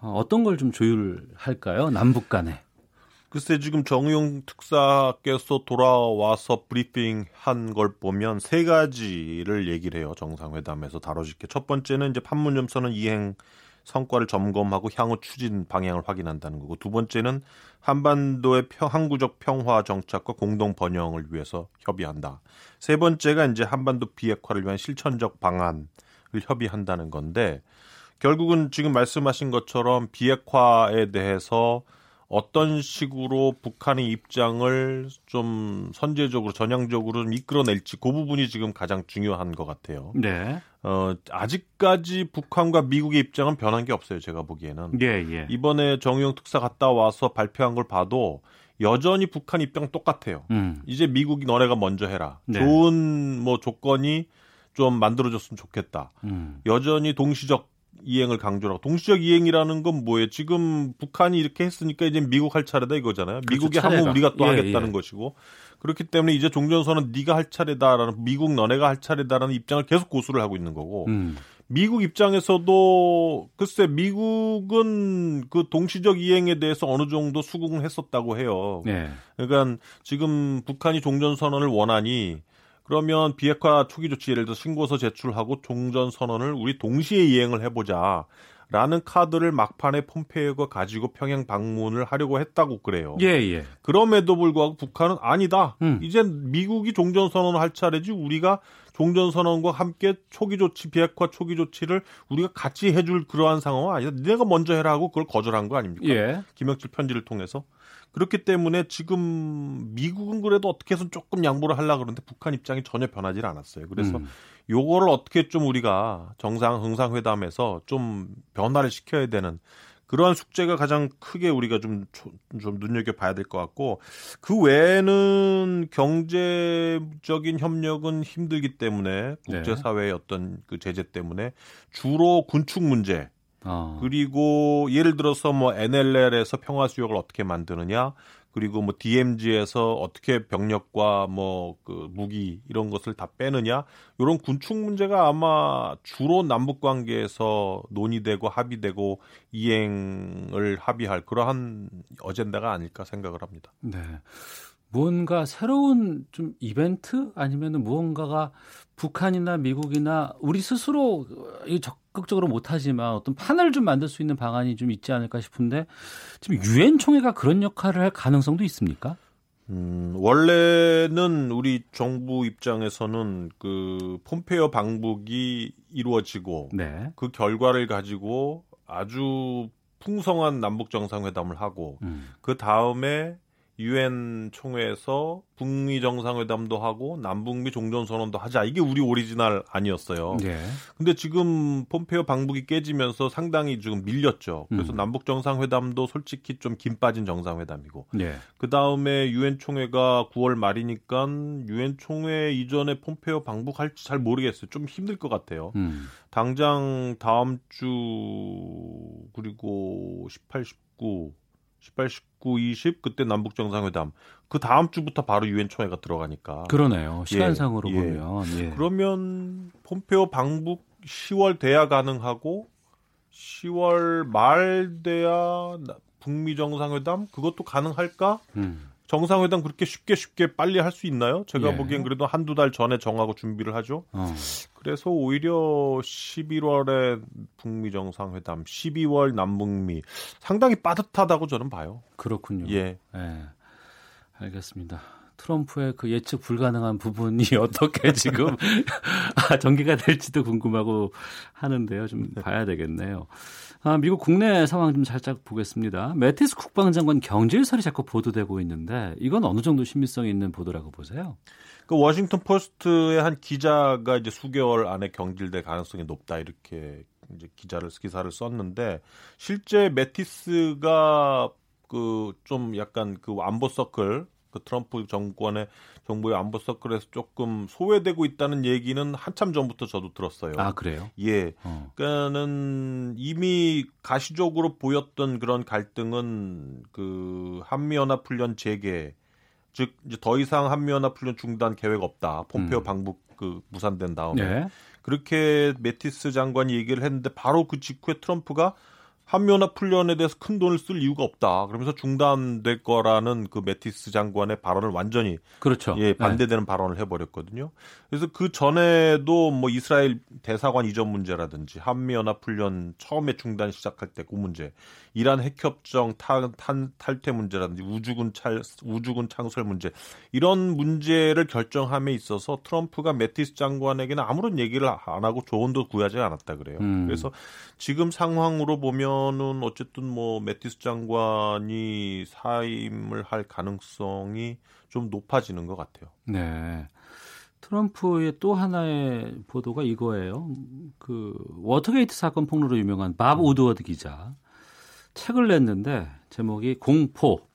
어, 어떤 걸 좀 조율할까요? 남북 간에. 글쎄 지금 정용 특사께서 돌아와서 브리핑 한 걸 보면 세 가지를 얘기를 해요. 정상회담에서 다뤄질 게. 첫 번째는 이제 판문점 선언 이행 성과를 점검하고 향후 추진 방향을 확인한다는 거고 두 번째는 한반도의 평, 항구적 평화 정착과 공동 번영을 위해서 협의한다. 세 번째가 이제 한반도 비핵화를 위한 실천적 방안을 협의한다는 건데 결국은 지금 말씀하신 것처럼 비핵화에 대해서 어떤 식으로 북한의 입장을 좀 선제적으로 전향적으로 좀 이끌어낼지 그 부분이 지금 가장 중요한 것 같아요. 네. 어, 아직까지 북한과 미국의 입장은 변한 게 없어요. 제가 보기에는. 예, 예. 이번에 정용 특사 갔다 와서 발표한 걸 봐도 여전히 북한 입장 똑같아요. 음. 이제 미국이 너네가 먼저 해라. 네. 좋은 뭐 조건이 좀 만들어졌으면 좋겠다. 음. 여전히 동시적 이행을 강조하고 동시적 이행이라는 건 뭐예요? 지금 북한이 이렇게 했으니까 이제 미국 할 차례다 이거잖아요. 그렇죠, 미국이 차례가. 하면 우리가 또 예, 하겠다는 예. 것이고 그렇기 때문에 이제 종전선언 네가 할 차례다라는 미국 너네가 할 차례다라는 입장을 계속 고수를 하고 있는 거고 음. 미국 입장에서도 글쎄 미국은 그 동시적 이행에 대해서 어느 정도 수긍을 했었다고 해요. 네. 그러니까 지금 북한이 종전 선언을 원하니 그러면 비핵화 초기 조치 예를 들어 신고서 제출하고 종전 선언을 우리 동시에 이행을 해보자. 라는 카드를 막판에 폼페이오가 가지고 평양 방문을 하려고 했다고 그래요. 예, 예. 그럼에도 불구하고 북한은 아니다. 음. 이젠 미국이 종전 선언을 할 차례지 우리가 종전 선언과 함께 초기 조치, 비핵화 초기 조치를 우리가 같이 해줄 그러한 상황은 아니다. 내가 먼저 해라 하고 그걸 거절한 거 아닙니까? 예. 김영철 편지를 통해서. 그렇기 때문에 지금 미국은 그래도 어떻게 해서 조금 양보를 하려고 그러는데 북한 입장이 전혀 변하지 않았어요. 그래서 음. 요거를 어떻게 좀 우리가 정상 정상회담에서 좀 변화를 시켜야 되는 그러한 숙제가 가장 크게 우리가 좀, 좀 눈여겨 봐야 될 것 같고, 그 외에는 경제적인 협력은 힘들기 때문에, 국제사회의 어떤 그 제재 때문에, 주로 군축 문제, 어. 그리고 예를 들어서 뭐 NLL에서 평화 수역을 어떻게 만드느냐, 그리고 뭐 DMZ에서 어떻게 병력과 뭐 그 무기 이런 것을 다 빼느냐, 이런 군축 문제가 아마 주로 남북 관계에서 논의되고 합의되고 이행을 합의할 그러한 어젠다가 아닐까 생각을 합니다. 네. 무언가 새로운 좀 이벤트 아니면 무언가가 북한이나 미국이나 우리 스스로 적극적으로 못하지만 어떤 판을 좀 만들 수 있는 방안이 좀 있지 않을까 싶은데 지금 유엔 총회가 그런 역할을 할 가능성도 있습니까? 음, 원래는 우리 정부 입장에서는 그 폼페이오 방북이 이루어지고 네. 그 결과를 가지고 아주 풍성한 남북 정상회담을 하고 음. 그 다음에 유엔 총회에서 북미 정상회담도 하고 남북미 종전 선언도 하자 이게 우리 오리지널 아니었어요. 네. 근데 지금 폼페이오 방북이 깨지면서 상당히 지금 밀렸죠. 그래서 음. 남북 정상회담도 솔직히 좀김 빠진 정상회담이고 네. 그 다음에 유엔 총회가 9월 말이니까 유엔 총회 이전에 폼페이오 방북할지 잘 모르겠어요. 좀 힘들 것 같아요. 음. 당장 다음 주 그리고 18, 19, 18, 19, 20 그때 남북 정상회담 그 다음 주부터 바로 유엔 총회가 들어가니까 그러네요. 예, 시간상으로 예. 보면 예. 그러면 폼페오 방북 10월 돼야 가능하고 10월 말 돼야 나- 북미 정상회담 그것도 가능할까? 음. 정상회담 그렇게 쉽게 쉽게 빨리 할 수 있나요? 제가 예. 보기엔 그래도 한두 달 전에 정하고 준비를 하죠. 어. 그래서 오히려 11월에 북미 정상회담, 12월 남북미 상당히 빠듯하다고 저는 봐요. 그렇군요. 예. 예. 알겠습니다. 트럼프의 그 예측 불가능한 부분이 어떻게 지금 아, 전개가 될지도 궁금하고 하는데요. 좀 봐야 되겠네요. 아, 미국 국내 상황 좀 살짝 보겠습니다. 매티스 국방장관 경질설이 자꾸 보도되고 있는데 이건 어느 정도 신빙성이 있는 보도라고 보세요? 그 워싱턴 포스트의 한 기자가 이제 수개월 안에 경질될 가능성이 높다 이렇게 이제 기자를 기사를 썼는데 실제 매티스가 그 좀 약간 그 안보 서클 그 트럼프 정권의 정부의 안보 서클에서 조금 소외되고 있다는 얘기는 한참 전부터 저도 들었어요. 아 그래요? 예. 어. 그러니까는 이미 가시적으로 보였던 그런 갈등은 그 한미연합 훈련 재개 즉 이제 더 이상 한미연합 훈련 중단 계획 없다. 폼페오 음. 방북 그 무산된 다음에 네. 그렇게 매티스 장관이 얘기를 했는데 바로 그 직후에 트럼프가 한미연합 훈련에 대해서 큰 돈을 쓸 이유가 없다. 그러면서 중단될 거라는 그 매티스 장관의 발언을 완전히 그렇죠. 예, 반대되는 발언을 해버렸거든요. 그래서 그 전에도 뭐 이스라엘 대사관 이전 문제라든지 한미연합 훈련 처음에 중단 시작할 때 그 문제, 이란 핵협정 탄, 탈퇴 문제라든지 우주군 찰, 우주군 창설 문제 이런 문제를 결정함에 있어서 트럼프가 매티스 장관에게는 아무런 얘기를 안 하고 조언도 구하지 않았다 그래요. 음. 그래서 지금 상황으로 보면은 어쨌든 뭐 매티스 장관이 사임을 할 가능성이 좀 높아지는 것 같아요. 네. 트럼프의 또 하나의 보도가 이거예요. 그 워터게이트 사건 폭로로 유명한 밥 우드워드 기자 책을 냈는데 제목이 공포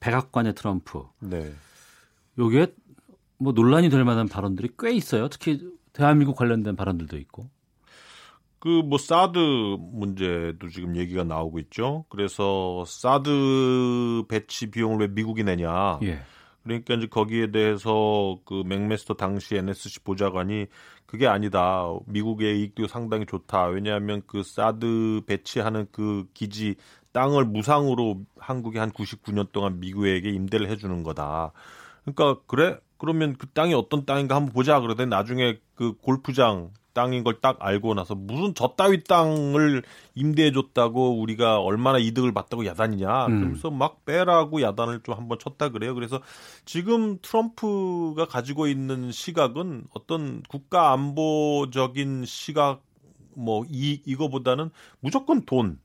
백악관의 트럼프. 네. 요게 뭐 논란이 될 만한 발언들이 꽤 있어요. 특히 대한민국 관련된 발언들도 있고. 그 뭐 사드 문제도 지금 얘기가 나오고 있죠. 그래서 사드 배치 비용을 왜 미국이 내냐. 예. 그러니까 이제 거기에 대해서 그 맥메스터 당시 NSC 보좌관이 그게 아니다. 미국의 이익도 상당히 좋다. 왜냐하면 그 사드 배치하는 그 기지 땅을 무상으로 한국이 한 99년 동안 미국에게 임대를 해주는 거다. 그러니까 그래? 그러면 그 땅이 어떤 땅인가 한번 보자. 그러더니 나중에 그 골프장 땅인 걸 딱 알고 나서 무슨 저 따위 땅을 임대해 줬다고 우리가 얼마나 이득을 봤다고 야단이냐. 음. 그래서 막 빼라고 야단을 좀 한번 쳤다 그래요. 그래서 지금 트럼프가 가지고 있는 시각은 어떤 국가 안보적인 시각 뭐 이 이거보다는 무조건 돈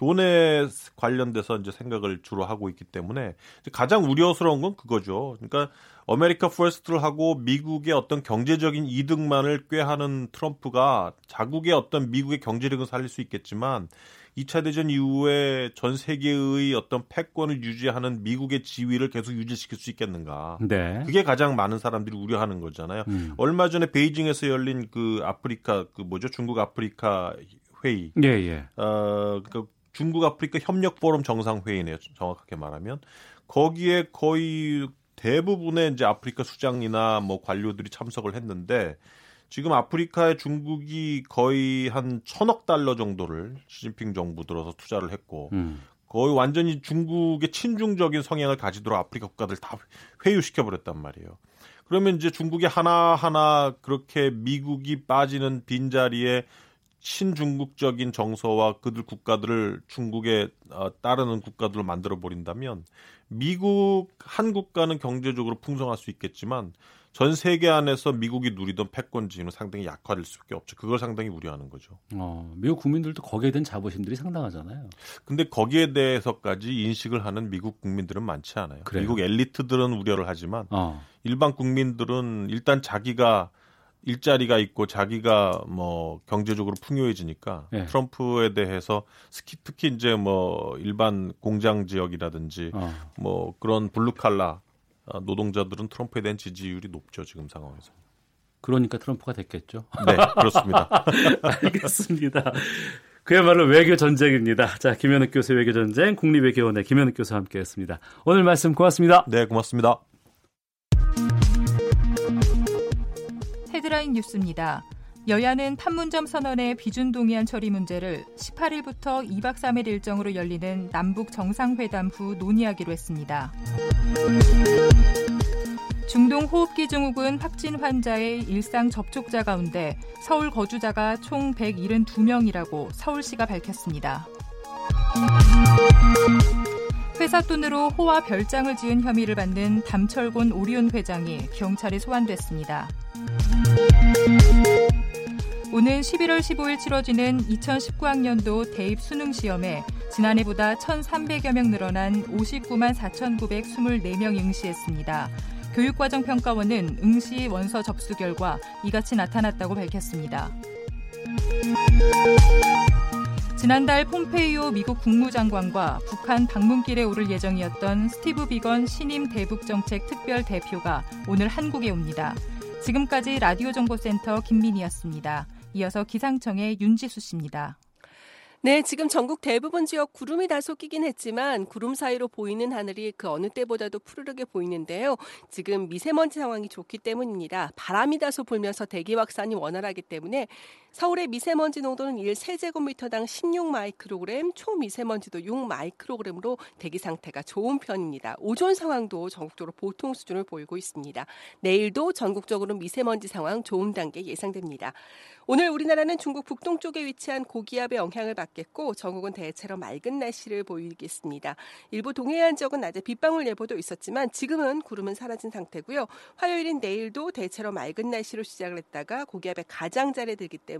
돈에 관련돼서 이제 생각을 주로 하고 있기 때문에 가장 우려스러운 건 그거죠. 그러니까 America First를 하고 미국의 어떤 경제적인 이득만을 꾀하는 트럼프가 자국의 어떤 미국의 경제력은 살릴 수 있겠지만 2차 대전 이후에 전 세계의 어떤 패권을 유지하는 미국의 지위를 계속 유지시킬 수 있겠는가. 네. 그게 가장 많은 사람들이 우려하는 거잖아요. 음. 얼마 전에 베이징에서 열린 그 아프리카 그 뭐죠? 중국 아프리카 회의. 예, 예. 어, 그 중국 아프리카 협력 포럼 정상 회의네요. 정확하게 말하면 거기에 거의 대부분의 이제 아프리카 수장이나 뭐 관료들이 참석을 했는데 지금 아프리카에 중국이 거의 한 천억 달러 정도를 시진핑 정부 들어서 투자를 했고 음. 거의 완전히 중국의 친중적인 성향을 가지도록 아프리카 국가들 다 회유시켜 버렸단 말이에요. 그러면 이제 중국이 하나하나 그렇게 미국이 빠지는 빈자리에 친중국적인 정서와 그들 국가들을 중국에 어, 따르는 국가들로 만들어 버린다면 미국 한 국가는 경제적으로 풍성할 수 있겠지만 전 세계 안에서 미국이 누리던 패권 지위는 상당히 약화될 수밖에 없죠. 그걸 상당히 우려하는 거죠. 어, 미국 국민들도 거기에 대한 자부심들이 상당하잖아요. 근데 거기에 대해서까지 인식을 하는 미국 국민들은 많지 않아요. 그래요? 미국 엘리트들은 우려를 하지만 어. 일반 국민들은 일단 자기가 일자리가 있고 자기가 뭐 경제적으로 풍요해지니까 예. 트럼프에 대해서 스키- 특히 이제 뭐 일반 공장 지역이라든지 어. 뭐 그런 블루칼라 어, 노동자들은 트럼프에 대한 지지율이 높죠 지금 상황에서. 그러니까 트럼프가 됐겠죠. 네 그렇습니다. 알겠습니다. 그야말로 외교 전쟁입니다. 자, 김현욱 교수 외교 전쟁 국립외교원의 김현욱 교수와 함께했습니다. 오늘 말씀 고맙습니다. 네 고맙습니다. 헤드라인 뉴스입니다. 여야는 판문점 선언의 비준 동의안 처리 문제를 18일부터 2박 3일 일정으로 열리는 남북 정상회담 후 논의하기로 했습니다. 중동 호흡기 증후군 확진 환자의 일상 접촉자 가운데 서울 거주자가 총 172명이라고 서울시가 밝혔습니다. 회사 돈으로 호와 별장을 지은 혐의를 받는 담철곤 오리온 회장이 경찰에 소환됐습니다. 오는 11월 15일 치러지는 2019학년도 대입 수능 시험에 지난해보다 1,300여 명 늘어난 59만 4,924명 응시했습니다. 교육과정평가원은 응시 원서 접수 결과 이같이 나타났다고 밝혔습니다. 지난달 폼페이오 미국 국무장관과 북한 방문길에 오를 예정이었던 스티브 비건 신임 대북정책 특별 대표가 오늘 한국에 옵니다. 지금까지 라디오 정보센터 김민희였습니다. 이어서 기상청의 윤지수 씨입니다. 네, 지금 전국 대부분 지역 구름이 다소 끼긴 했지만 구름 사이로 보이는 하늘이 그 어느 때보다도 푸르르게 보이는데요. 지금 미세먼지 상황이 좋기 때문입니다. 바람이 다소 불면서 대기 확산이 원활하기 때문에 서울의 미세먼지 농도는 1세제곱미터당 16마이크로그램, 초미세먼지도 6마이크로그램으로 대기 상태가 좋은 편입니다. 오존 상황도 전국적으로 보통 수준을 보이고 있습니다. 내일도 전국적으로 미세먼지 상황 좋은 단계 예상됩니다. 오늘 우리나라는 중국 북동쪽에 위치한 고기압의 영향을 받겠고 전국은 대체로 맑은 날씨를 보이겠습니다. 일부 동해안 지역은 낮에 빗방울 예보도 있었지만 지금은 구름은 사라진 상태고요. 화요일인 내일도 대체로 맑은 날씨로 시작을 했다가 고기압의 가장자리에 들기 때문에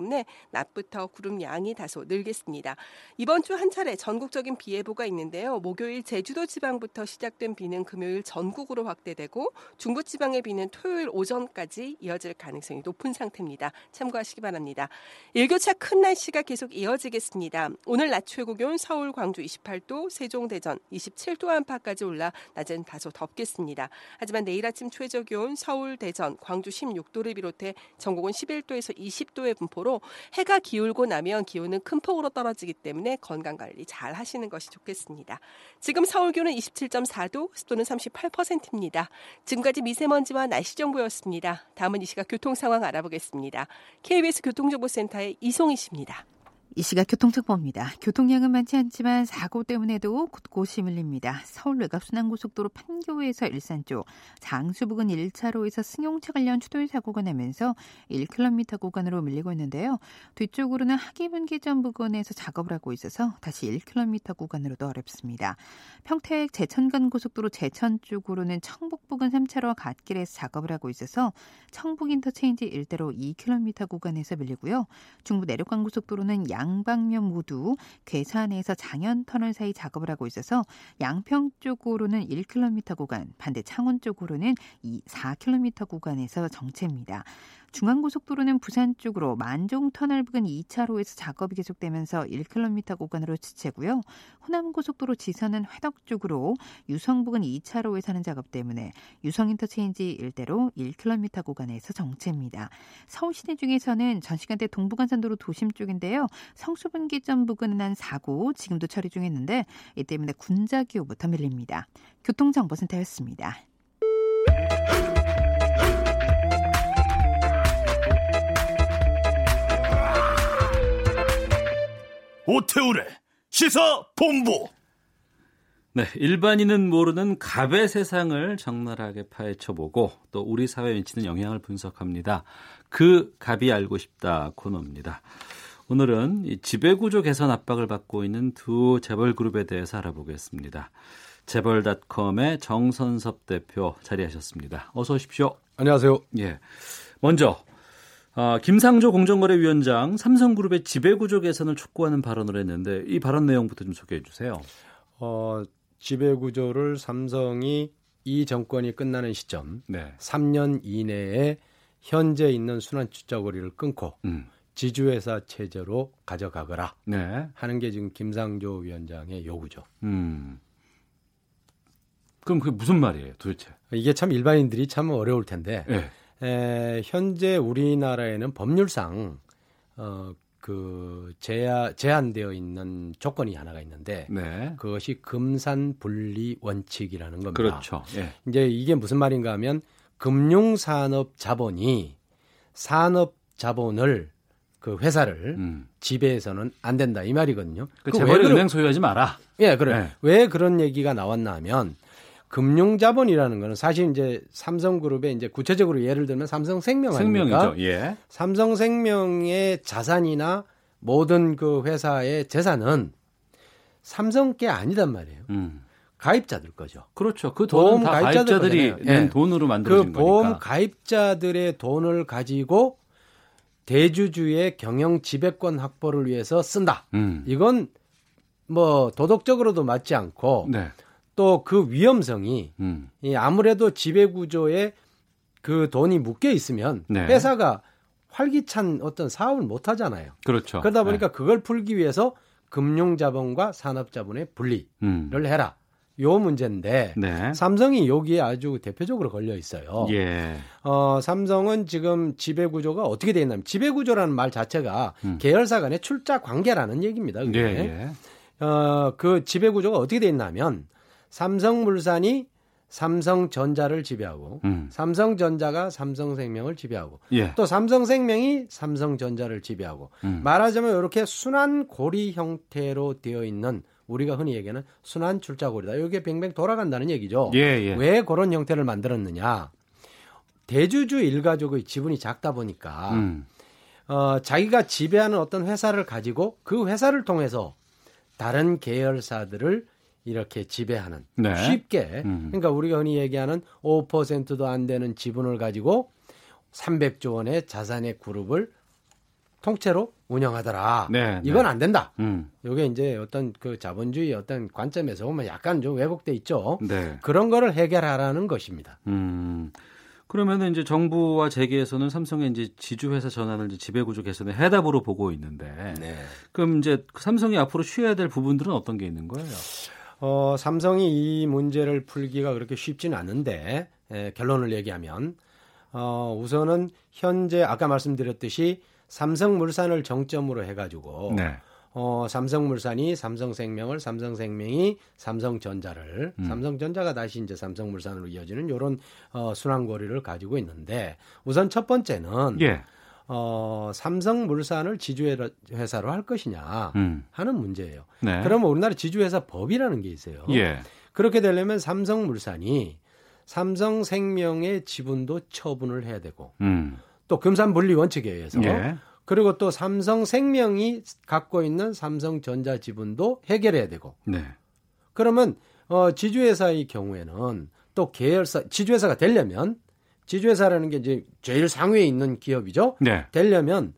낮부터 구름 양이 다소 늘겠습니다. 이번 주 한 차례 전국적인 비 예보가 있는데요. 목요일 제주도 지방부터 시작된 비는 금요일 전국으로 확대되고 중부 지방의 비는 토요일 오전까지 이어질 가능성이 높은 상태입니다. 참고하시기 바랍니다. 일교차 큰 날씨가 계속 이어지겠습니다. 오늘 낮 최고 기온 서울, 광주 28도, 세종, 대전 27도 안팎까지 올라 낮엔 다소 덥겠습니다. 하지만 내일 아침 최저 기온 서울, 대전, 광주 16도를 비롯해 전국은 11도에서 20도의 분포로 해가 기울고 나면 기온은 큰 폭으로 떨어지기 때문에 건강 관리 잘 하시는 것이 좋겠습니다. 지금 서울 기온은 27.4도, 습도는 38%입니다. 지금까지 미세먼지와 날씨 정보였습니다. 다음은 이 시각 교통 상황 알아보겠습니다. KBS 교통정보센터의 이송희 씨입니다. 이 시각 교통정보입니다. 교통량은 많지 않지만 사고 때문에도 곳곳이 밀립니다. 서울 외곽순환고속도로 판교에서 일산 쪽, 장수 부근 1차로에서 승용차 관련 추돌 사고가 나면서 1km 구간으로 밀리고 있는데요. 뒤쪽으로는 하기분기점 부근에서 작업을 하고 있어서 다시 1km 구간으로도 어렵습니다. 평택 제천간 고속도로 제천 쪽으로는 청북 부근 3차로와 갓길에서 작업을 하고 있어서 청북 인터체인지 일대로 2km 구간에서 밀리고요. 중부 내륙간 고속도로는 양 방면 모두 괴산에서 장현터널 사이 작업을 하고 있어서 양평 쪽으로는 1km 구간, 반대 창원 쪽으로는 2, 4km 구간에서 정체입니다. 중앙고속도로는 부산 쪽으로 만종터널 부근 2차로에서 작업이 계속되면서 1km 구간으로 지체고요. 호남고속도로 지선은 회덕 쪽으로 유성 부근 2차로에 사는 작업 때문에 유성 인터체인지 일대로 1km 구간에서 정체입니다. 서울 시내 중에서는 전 시간대 동부간선도로 도심 쪽인데요. 성수분기점 부근은 한 사고 지금도 처리 중했는데 이 때문에 군자기호부터 밀립니다. 교통정보센터였습니다. 오태우래 시사 본부. 네, 일반인은 모르는 갑의 세상을 적나라하게 파헤쳐보고 또 우리 사회에 미치는 영향을 분석합니다. 그 갑이 알고 싶다 코너입니다. 오늘은 지배구조 개선 압박을 받고 있는 두 재벌 그룹에 대해서 알아보겠습니다. 재벌닷컴의 정선섭 대표 자리하셨습니다. 어서 오십시오. 안녕하세요. 예. 먼저 아, 김상조 공정거래위원장 삼성그룹의 지배구조 개선을 촉구하는 발언을 했는데 이 발언 내용부터 좀 소개해 주세요. 어, 지배구조를 삼성이 이 정권이 끝나는 시점 네. 3년 이내에 현재 있는 순환출자거리를 끊고 음. 지주회사 체제로 가져가거라 네. 하는 게 지금 김상조 위원장의 요구죠. 음. 그럼 그게 무슨 말이에요, 도대체? 이게 참 일반인들이 참 어려울 텐데 네. 에, 현재 우리나라에는 법률상 어, 그 제한, 제한되어 있는 조건이 하나가 있는데 네. 그것이 금산 분리 원칙이라는 겁니다. 그렇죠. 예. 이제 이게 무슨 말인가 하면 금융 산업 자본이 산업 자본을 그 회사를 음. 지배해서는 안 된다 이 말이거든요. 그그 재벌이 왜 은행 소유하지 마라. 예, 그래. 네. 왜 그런 얘기가 나왔나 하면 금융 자본이라는 거는 사실 이제 삼성그룹의 이제 구체적으로 예를 들면 삼성생명 아닙니까? 생명이죠. 예. 삼성생명의 자산이나 모든 그 회사의 재산은 삼성 게 아니단 말이에요. 음. 가입자들 거죠. 그렇죠. 그다 가입자들이. 낸 예. 돈으로 만들어진 그 보험 거니까. 가입자들의 돈을 가지고 대주주의 경영 지배권 확보를 위해서 쓴다. 음. 이건 뭐 도덕적으로도 맞지 않고 네. 또 그 위험성이 음. 이 아무래도 지배 구조에 그 돈이 묶여 있으면 네. 회사가 활기찬 어떤 사업을 못 하잖아요. 그렇죠. 그러다 보니까 그걸 풀기 위해서 금융 자본과 산업 자본의 분리를 음. 해라. 요 문제인데 네. 삼성이 여기에 아주 대표적으로 걸려 있어요. 예. 어, 삼성은 지금 지배 구조가 어떻게 되어 있냐면 지배 구조라는 말 자체가 음. 계열사 간의 출자 관계라는 얘기입니다. 그게. 예, 예. 어, 그 지배 구조가 어떻게 되어 있냐면 삼성물산이 삼성전자를 지배하고 음. 삼성전자가 삼성생명을 지배하고 예. 또 삼성생명이 삼성전자를 지배하고 음. 말하자면 이렇게 순환 고리 형태로 되어 있는 우리가 흔히 얘기하는 순환 출자고리다. 이게 뱅뱅 돌아간다는 얘기죠. 예, 예. 왜 그런 형태를 만들었느냐? 대주주 일가족의 지분이 작다 보니까 음. 어, 자기가 지배하는 어떤 회사를 가지고 그 회사를 통해서 다른 계열사들을 이렇게 지배하는 네. 쉽게 음. 그러니까 우리가 흔히 얘기하는 5%도 안 되는 지분을 가지고 300조 원의 자산의 그룹을 통째로 운영하더라. 네, 이건 네. 안 된다. 음. 이게 이제 어떤 그 자본주의 어떤 관점에서 보면 약간 좀 왜곡돼 있죠. 네. 그런 거를 해결하라는 것입니다. 음. 그러면은 이제 정부와 재계에서는 삼성의 이제 지주회사 전환을 이제 지배구조 개선의 해답으로 보고 있는데, 네. 그럼 이제 삼성이 앞으로 쉬어야 될 부분들은 어떤 게 있는 거예요? 어, 삼성이 이 문제를 풀기가 그렇게 쉽지는 않은데 에, 결론을 얘기하면 어, 우선은 현재 아까 말씀드렸듯이 삼성물산을 정점으로 해가지고 네. 어, 삼성물산이 삼성생명을, 삼성생명이 삼성전자를, 음. 삼성전자가 다시 이제 삼성물산으로 이어지는 이런 어, 순환고리를 가지고 있는데 우선 첫 번째는 예. 어, 삼성물산을 지주회사로 할 것이냐 음. 하는 문제예요. 네. 그러면 우리나라 지주회사 법이라는 게 있어요. 예. 그렇게 되려면 삼성물산이 삼성생명의 지분도 처분을 해야 되고 음. 또 금산분리 원칙에 의해서 예. 그리고 또 삼성생명이 갖고 있는 삼성전자 지분도 해결해야 되고 네. 그러면 어, 지주회사의 경우에는 또 계열사 지주회사가 되려면 지주회사라는 게 이제 제일 상위에 있는 기업이죠. 네. 되려면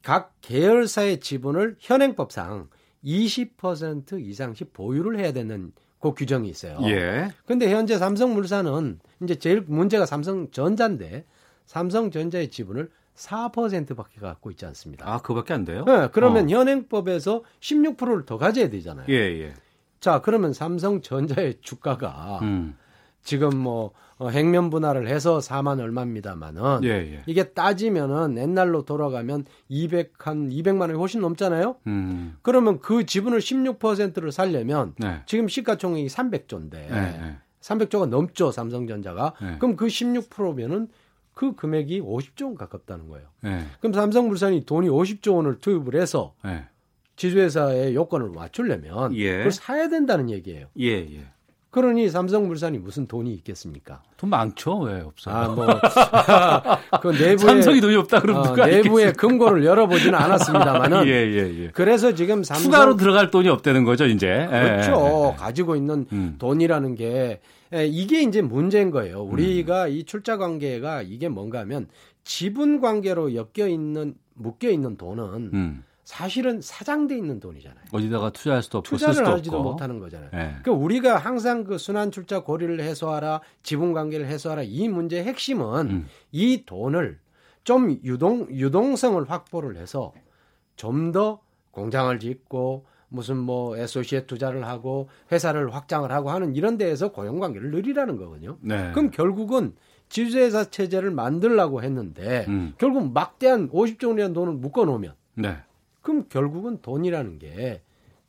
각 계열사의 지분을 현행법상 20% 이상씩 보유를 해야 되는 그 규정이 있어요. 예. 근데 현재 삼성물산은 이제 제일 문제가 삼성전자인데 삼성전자의 지분을 4%밖에 갖고 있지 않습니다. 아, 그밖에 안 돼요? 네, 그러면 어. 현행법에서 16%를 더 가져야 되잖아요. 예, 예. 자, 그러면 삼성전자의 주가가 음. 지금 뭐 어, 행면 분할을 해서 4만 얼마입니다만은 예, 예. 이게 따지면은 옛날로 돌아가면 200한 200만 원이 훨씬 넘잖아요. 음. 그러면 그 지분을 16%를 살려면 네. 지금 시가총액이 300조인데 네, 네. 300조가 넘죠 삼성전자가. 네. 그럼 그 16%면은 그 금액이 50조 원 가깝다는 거예요. 네. 그럼 삼성물산이 돈이 50조 원을 투입을 해서 네. 지주회사의 요건을 맞추려면 예. 그걸 사야 된다는 얘기예요. 예, 예. 그러니 삼성물산이 무슨 돈이 있겠습니까? 돈 많죠? 왜 없어요? 아, 뭐, 그 내부에. 삼성이 돈이 없다 그러면 어, 누가 내부의 알겠어요? 금고를 열어보지는 않았습니다만은. 예, 예, 예. 그래서 지금 삼성. 추가로 들어갈 돈이 없다는 거죠, 이제. 그렇죠. 예, 예, 가지고 있는 음. 돈이라는 게 예, 이게 이제 문제인 거예요. 우리가 이 출자 관계가 이게 뭔가 하면 지분 관계로 엮여 있는 묶여 있는 돈은 음. 사실은 사장돼 있는 돈이잖아요. 어디다가 투자할 수도 없고 쓸 투자를 하지도 없고. 못하는 거잖아요. 예. 그러니까 우리가 항상 그 순환 출자 고리를 해소하라, 지분 관계를 해소하라 이 문제의 핵심은 음. 이 돈을 좀 유동 유동성을 확보를 해서 좀 더 공장을 짓고 무슨 뭐 에소시에 투자를 하고 회사를 확장을 하고 하는 이런 데에서 고용 관계를 늘리라는 거거든요. 네. 그럼 결국은 지주회사 체제를 만들라고 했는데 음. 결국 막대한 50조 원이라는 돈을 묶어 놓으면 네. 그럼 결국은 돈이라는 게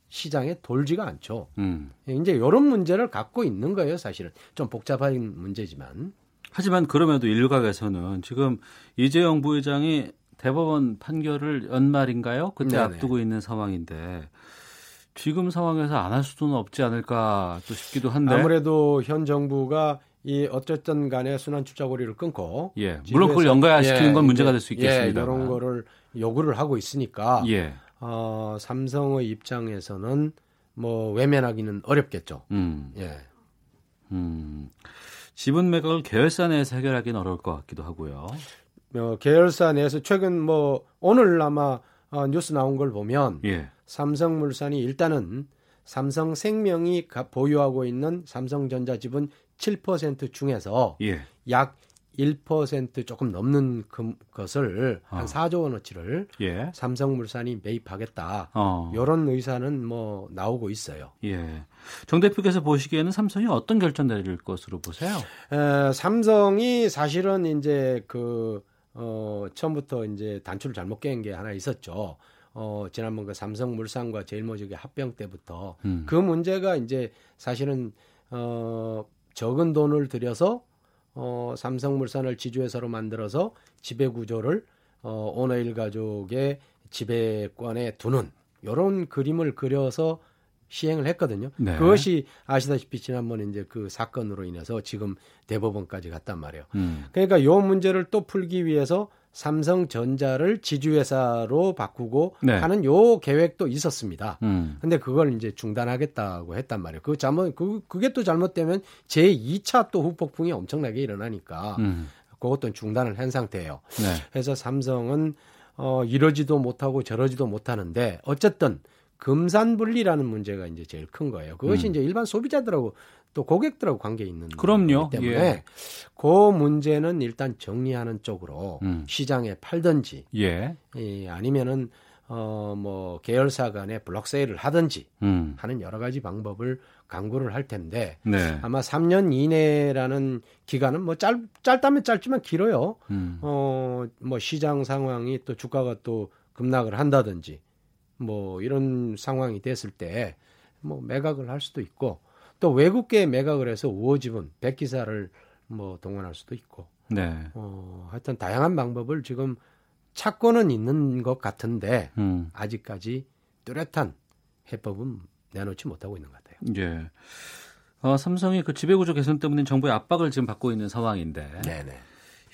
시장에 돌지가 않죠. 음. 이제 이런 문제를 갖고 있는 거예요, 사실은. 좀 복잡한 문제지만. 하지만 그럼에도 일각에서는 지금 이재용 부회장이 대법원 판결을 연말인가요? 그때 네네. 앞두고 있는 상황인데 지금 상황에서 안 할 수는 없지 않을까 또 싶기도 한데 아무래도 현 정부가 이 어쨌든 간에 순환 출자 고리를 끊고 예, 물론 그걸 연가시키는 건 문제가 될 수 있겠습니다. 예, 이런 거를 요구를 하고 있으니까 예. 어, 삼성의 입장에서는 뭐 외면하기는 어렵겠죠. 음. 예. 음. 지분 매각을 계열사 내에서 해결하기는 어려울 것 같기도 하고요. 어, 계열사 내에서 최근 뭐 오늘 아마 어, 뉴스 나온 걸 보면 예. 삼성물산이 일단은 삼성생명이 가- 보유하고 있는 삼성전자 지분 7% 중에서 예. 약 1% 조금 넘는 금, 것을 한 어. 4조 원어치를 예. 삼성물산이 매입하겠다. 어. 이런 의사는 뭐 나오고 있어요. 예. 정 대표께서 보시기에는 삼성이 어떤 결정 내릴 것으로 보세요? 에, 삼성이 사실은 이제 그 어, 처음부터 이제 단추를 잘못 깬 게 하나 있었죠. 어, 지난번 그 삼성물산과 제일모직의 합병 때부터 음. 그 문제가 이제 사실은 어, 적은 돈을 들여서 어, 삼성물산을 지주회사로 만들어서 지배 구조를 어, 오너일 가족의 지배권에 두는 이런 그림을 그려서 시행을 했거든요. 네. 그것이 아시다시피 지난번에 이제 그 사건으로 인해서 지금 대법원까지 갔단 말이에요. 음. 그러니까 이 문제를 또 풀기 위해서 삼성전자를 지주회사로 바꾸고 네. 하는 요 계획도 있었습니다. 음. 근데 그걸 이제 중단하겠다고 했단 말이에요. 그 잘못 그 그게 또 잘못되면 제 2차 또 후폭풍이 엄청나게 일어나니까 음. 그것도 중단을 한 상태예요. 네. 그래서 삼성은 어 이러지도 못하고 저러지도 못하는데 어쨌든 금산분리라는 문제가 이제 제일 큰 거예요. 그것이 음. 이제 일반 소비자들하고 또 고객들하고 관계 있는 그럼요. 거기 때문에 예. 그 문제는 일단 정리하는 쪽으로 음. 시장에 팔든지 예. 이 아니면은 어 뭐 계열사 간에 블록 세일을 하든지 음. 하는 여러 가지 방법을 강구를 할 텐데 네. 아마 3년 이내라는 기간은 뭐 짧, 짧다면 짧지만 길어요. 음. 어, 뭐 시장 상황이 또 주가가 또 급락을 한다든지 뭐 이런 상황이 됐을 때 뭐 매각을 할 수도 있고 또 외국계 매각을 해서 우호지분 백기사를 뭐 동원할 수도 있고 네. 어, 하여튼 다양한 방법을 지금 찾고는 있는 것 같은데 음. 아직까지 뚜렷한 해법은 내놓지 못하고 있는 것 같아요. 예. 어, 삼성이 그 지배구조 개선 때문에 정부의 압박을 지금 받고 있는 상황인데. 네네.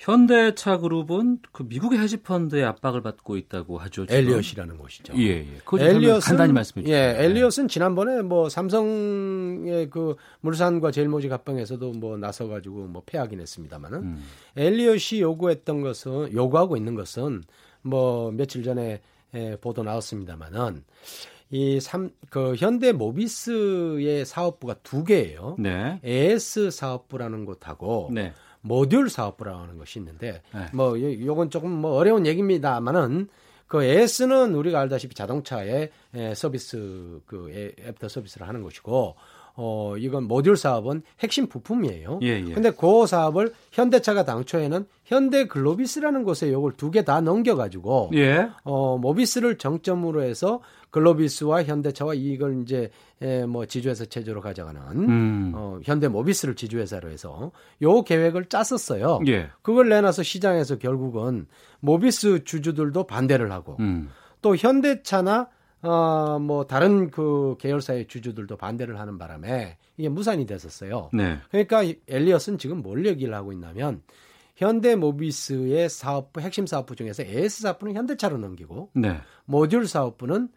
현대차 그룹은 그 미국의 헤지펀드의 압박을 받고 있다고 하죠. 지금. 엘리엇이라는 곳이죠. 예, 예. 엘리엇은 간단히 말씀해 주세요. 예, 엘리엇은 지난번에 뭐 삼성의 그 물산과 제일모직 합병에서도 뭐 나서 가지고 뭐 패하긴 했습니다만은 음. 엘리엇이 요구했던 것은 요구하고 있는 것은 뭐 며칠 전에 예, 보도 나왔습니다만은 이삼그 현대 모비스의 사업부가 두 개예요. 네. AS 사업부라는 곳하고 네. 모듈 사업부라고 하는 것이 있는데 네. 뭐 요- 요건 조금 뭐 어려운 얘기입니다만은 그 AS는 우리가 알다시피 자동차의 에, 서비스 그 애- 애프터 서비스를 하는 것이고 어 이건 모듈 사업은 핵심 부품이에요. 예, 예. 근데 그 사업을 현대차가 당초에는 현대 글로비스라는 곳에 요걸 두 개 다 넘겨 가지고 예. 어, 모비스를 정점으로 해서 글로비스와 현대차와 이걸 이제 에, 뭐 지주회사 체제로 가져가는 음. 어, 현대 모비스를 지주회사로 해서 요 계획을 짰었어요. 예. 그걸 내놔서 시장에서 결국은 모비스 주주들도 반대를 하고 음. 또 현대차나 어, 뭐 다른 그 계열사의 주주들도 반대를 하는 바람에 이게 무산이 됐었어요. 네. 그러니까 이 엘리엇은 지금 뭘 얘기를 하고 있냐면 현대 모비스의 사업부 핵심 사업부 중에서 AS 사업부는 현대차로 넘기고 네. 모듈 사업부는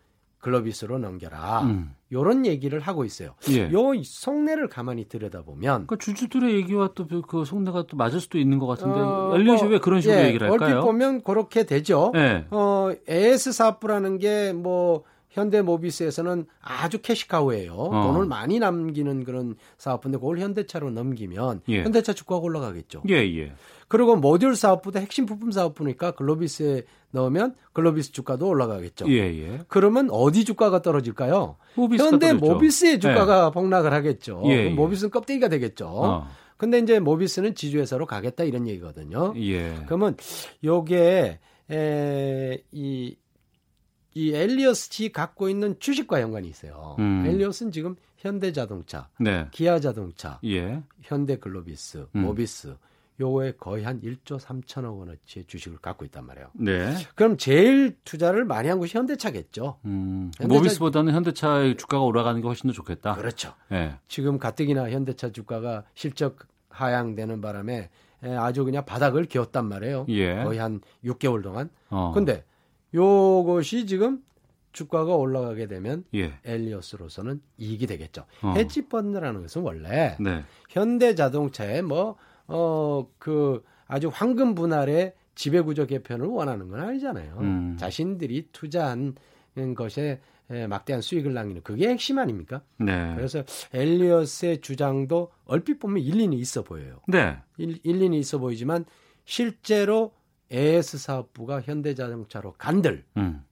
글로비스로 넘겨라. 음. 요런 얘기를 하고 있어요. 예. 요 속내를 가만히 들여다보면 그 주주들의 얘기와 또 그 속내가 또 맞을 수도 있는 것 같은데 어, 엘리엇이 뭐, 왜 그런 식으로 예, 얘기를 할까요? 얼핏 보면 그렇게 되죠. 예. 어, AS 사업부라는 게뭐 현대모비스에서는 아주 캐시카우예요. 어. 돈을 많이 남기는 그런 사업부인데 그걸 현대차로 넘기면 예. 현대차 주가가 올라가겠죠. 예, 예. 그리고 모듈 사업부도 핵심 부품 사업부니까 글로비스에 넣으면 글로비스 주가도 올라가겠죠. 예, 예. 그러면 어디 주가가 떨어질까요? 현대. 모비스의 주가가 폭락을 하겠죠. 예, 그럼 예. 모비스는 껍데기가 되겠죠. 어. 근데 이제 모비스는 지주회사로 가겠다 이런 얘기거든요. 예. 그러면 요게 에, 이, 이 엘리엇이 갖고 있는 주식과 연관이 있어요. 음. 엘리엇은 지금 현대자동차, 네. 기아자동차, 예. 현대글로비스, 음. 모비스 요거에 거의 한 1조 3천억 원어치의 주식을 갖고 있단 말이에요. 네. 그럼 제일 투자를 많이 한 곳이 현대차겠죠. 음. 현대차- 모비스보다는 현대차의 주가가 올라가는 게 훨씬 더 좋겠다. 그렇죠. 예. 지금 가뜩이나 현대차 주가가 실적 하향되는 바람에 에, 아주 그냥 바닥을 기었단 말이에요. 예. 거의 한 6개월 동안. 어. 근데 요것이 지금 주가가 올라가게 되면 예. 엘리엇으로서는 이익이 되겠죠. 어. 헤지펀드라는 것은 원래 네. 현대자동차의 뭐어그 아주 황금 분할의 지배구조 개편을 원하는 건 아니잖아요. 음. 자신들이 투자한 것에 에, 막대한 수익을 남기는 그게 핵심 아닙니까? 네. 그래서 엘리엇의 주장도 얼핏 보면 일리는 있어 보여요. 네. 일, 일리는 있어 보이지만 실제로 AS 사업부가 현대자동차로 간들 음.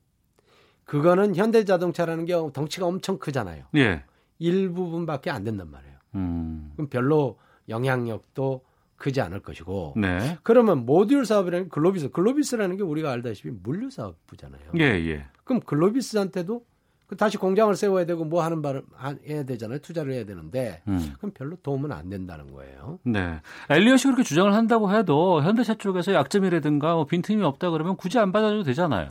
그거는 현대자동차라는 게 덩치가 엄청 크잖아요. 예. 일부분밖에 안 된단 말이에요. 음. 그럼 별로 영향력도 크지 않을 것이고. 네. 그러면 모듈 사업이라는 게 글로비스, 글로비스라는 게 우리가 알다시피 물류 사업부잖아요. 예, 예. 그럼 글로비스한테도 그 다시 공장을 세워야 되고 뭐 하는 바를 하- 해야 되잖아요. 투자를 해야 되는데 음. 그럼 별로 도움은 안 된다는 거예요. 네. 엘리엇이 그렇게 주장을 한다고 해도 현대차 쪽에서 약점이라든가 뭐 빈틈이 없다 그러면 굳이 안 받아줘도 되잖아요.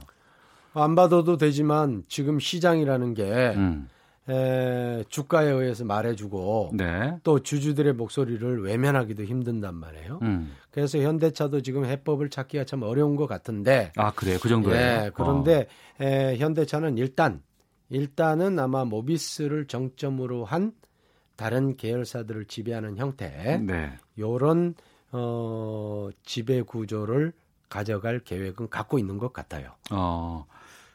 안 받아도 되지만 지금 시장이라는 게 음. 에, 주가에 의해서 말해주고 네. 또 주주들의 목소리를 외면하기도 힘든단 말이에요. 음. 그래서 현대차도 지금 해법을 찾기가 참 어려운 것 같은데. 아, 그래요? 그 정도예요? 예, 그런데 에, 현대차는 일단 일단은 아마 모비스를 정점으로 한 다른 계열사들을 지배하는 형태, 네. 요런 어, 지배 구조를 가져갈 계획은 갖고 있는 것 같아요. 어.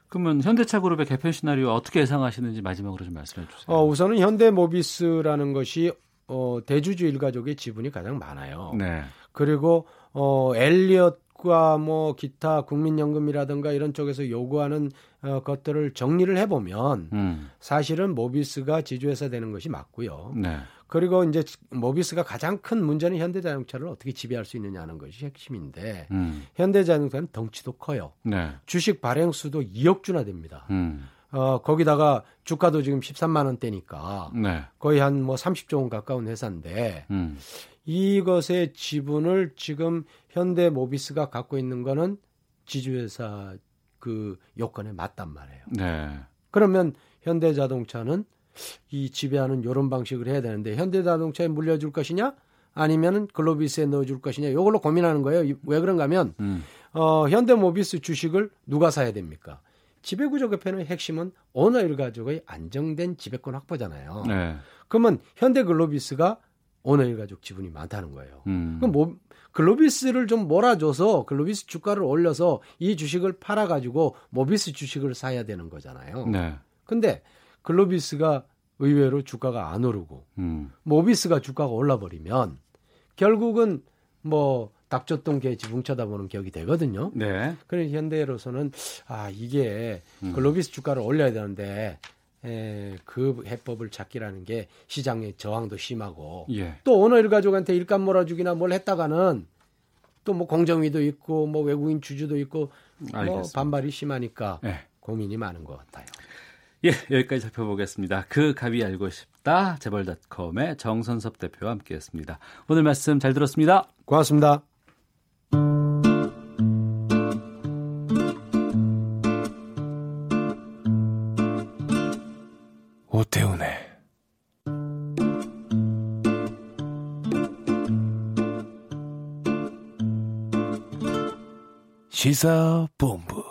그러면 현대차 그룹의 개편 시나리오 어떻게 예상하시는지 마지막으로 좀 말씀해 주세요. 어, 우선은 현대모비스라는 것이 어, 대주주 일가족의 지분이 가장 많아요. 네. 그리고 어, 엘리엇과 뭐 기타 국민연금이라든가 이런 쪽에서 요구하는 어, 것들을 정리를 해보면 음. 사실은 모비스가 지주회사 되는 것이 맞고요. 네. 그리고 이제 모비스가 가장 큰 문제는 현대자동차를 어떻게 지배할 수 있느냐는 것이 핵심인데 음. 현대자동차는 덩치도 커요. 네. 주식 발행 수도 2억 주나 됩니다. 음. 어, 거기다가 주가도 지금 13만 원대니까 네. 거의 한 뭐 30조 원 가까운 회사인데 음. 이것의 지분을 지금 현대 모비스가 갖고 있는 거는 지주회사 그 요건에 맞단 말이에요. 네. 그러면 현대자동차는 이 지배하는 이런 방식을 해야 되는데 현대자동차에 물려줄 것이냐 아니면은 글로비스에 넣어줄 것이냐 이걸로 고민하는 거예요. 이- 왜 그런가 하면 음. 어, 현대모비스 주식을 누가 사야 됩니까? 지배구조개편의 핵심은 오너일 가족의 안정된 지배권 확보잖아요. 네. 그러면 현대글로비스가 오너일 가족 지분이 많다는 거예요. 음. 그럼 뭐 글로비스를 좀 몰아줘서 글로비스 주가를 올려서 이 주식을 팔아가지고 모비스 주식을 사야 되는 거잖아요. 네. 근데 글로비스가 의외로 주가가 안 오르고 음. 모비스가 주가가 올라버리면 결국은 뭐 닥쳤던 개 지붕 쳐다보는 격이 되거든요. 네. 그래서 현대로서는 아 이게 음. 글로비스 주가를 올려야 되는데 에, 그 해법을 찾기라는 게 시장의 저항도 심하고 예. 또 오너 일가족한테 일감 몰아주기나 뭘 했다가는 또 뭐 공정위도 있고 뭐 외국인 주주도 있고 뭐 알겠습니다. 반발이 심하니까 네. 고민이 많은 것 같아요. 예, 여기까지 살펴보겠습니다. 그 갑이 알고 싶다. 재벌닷컴의 정선섭 대표와 함께했습니다. 오늘 말씀 잘 들었습니다. 고맙습니다. 시사본부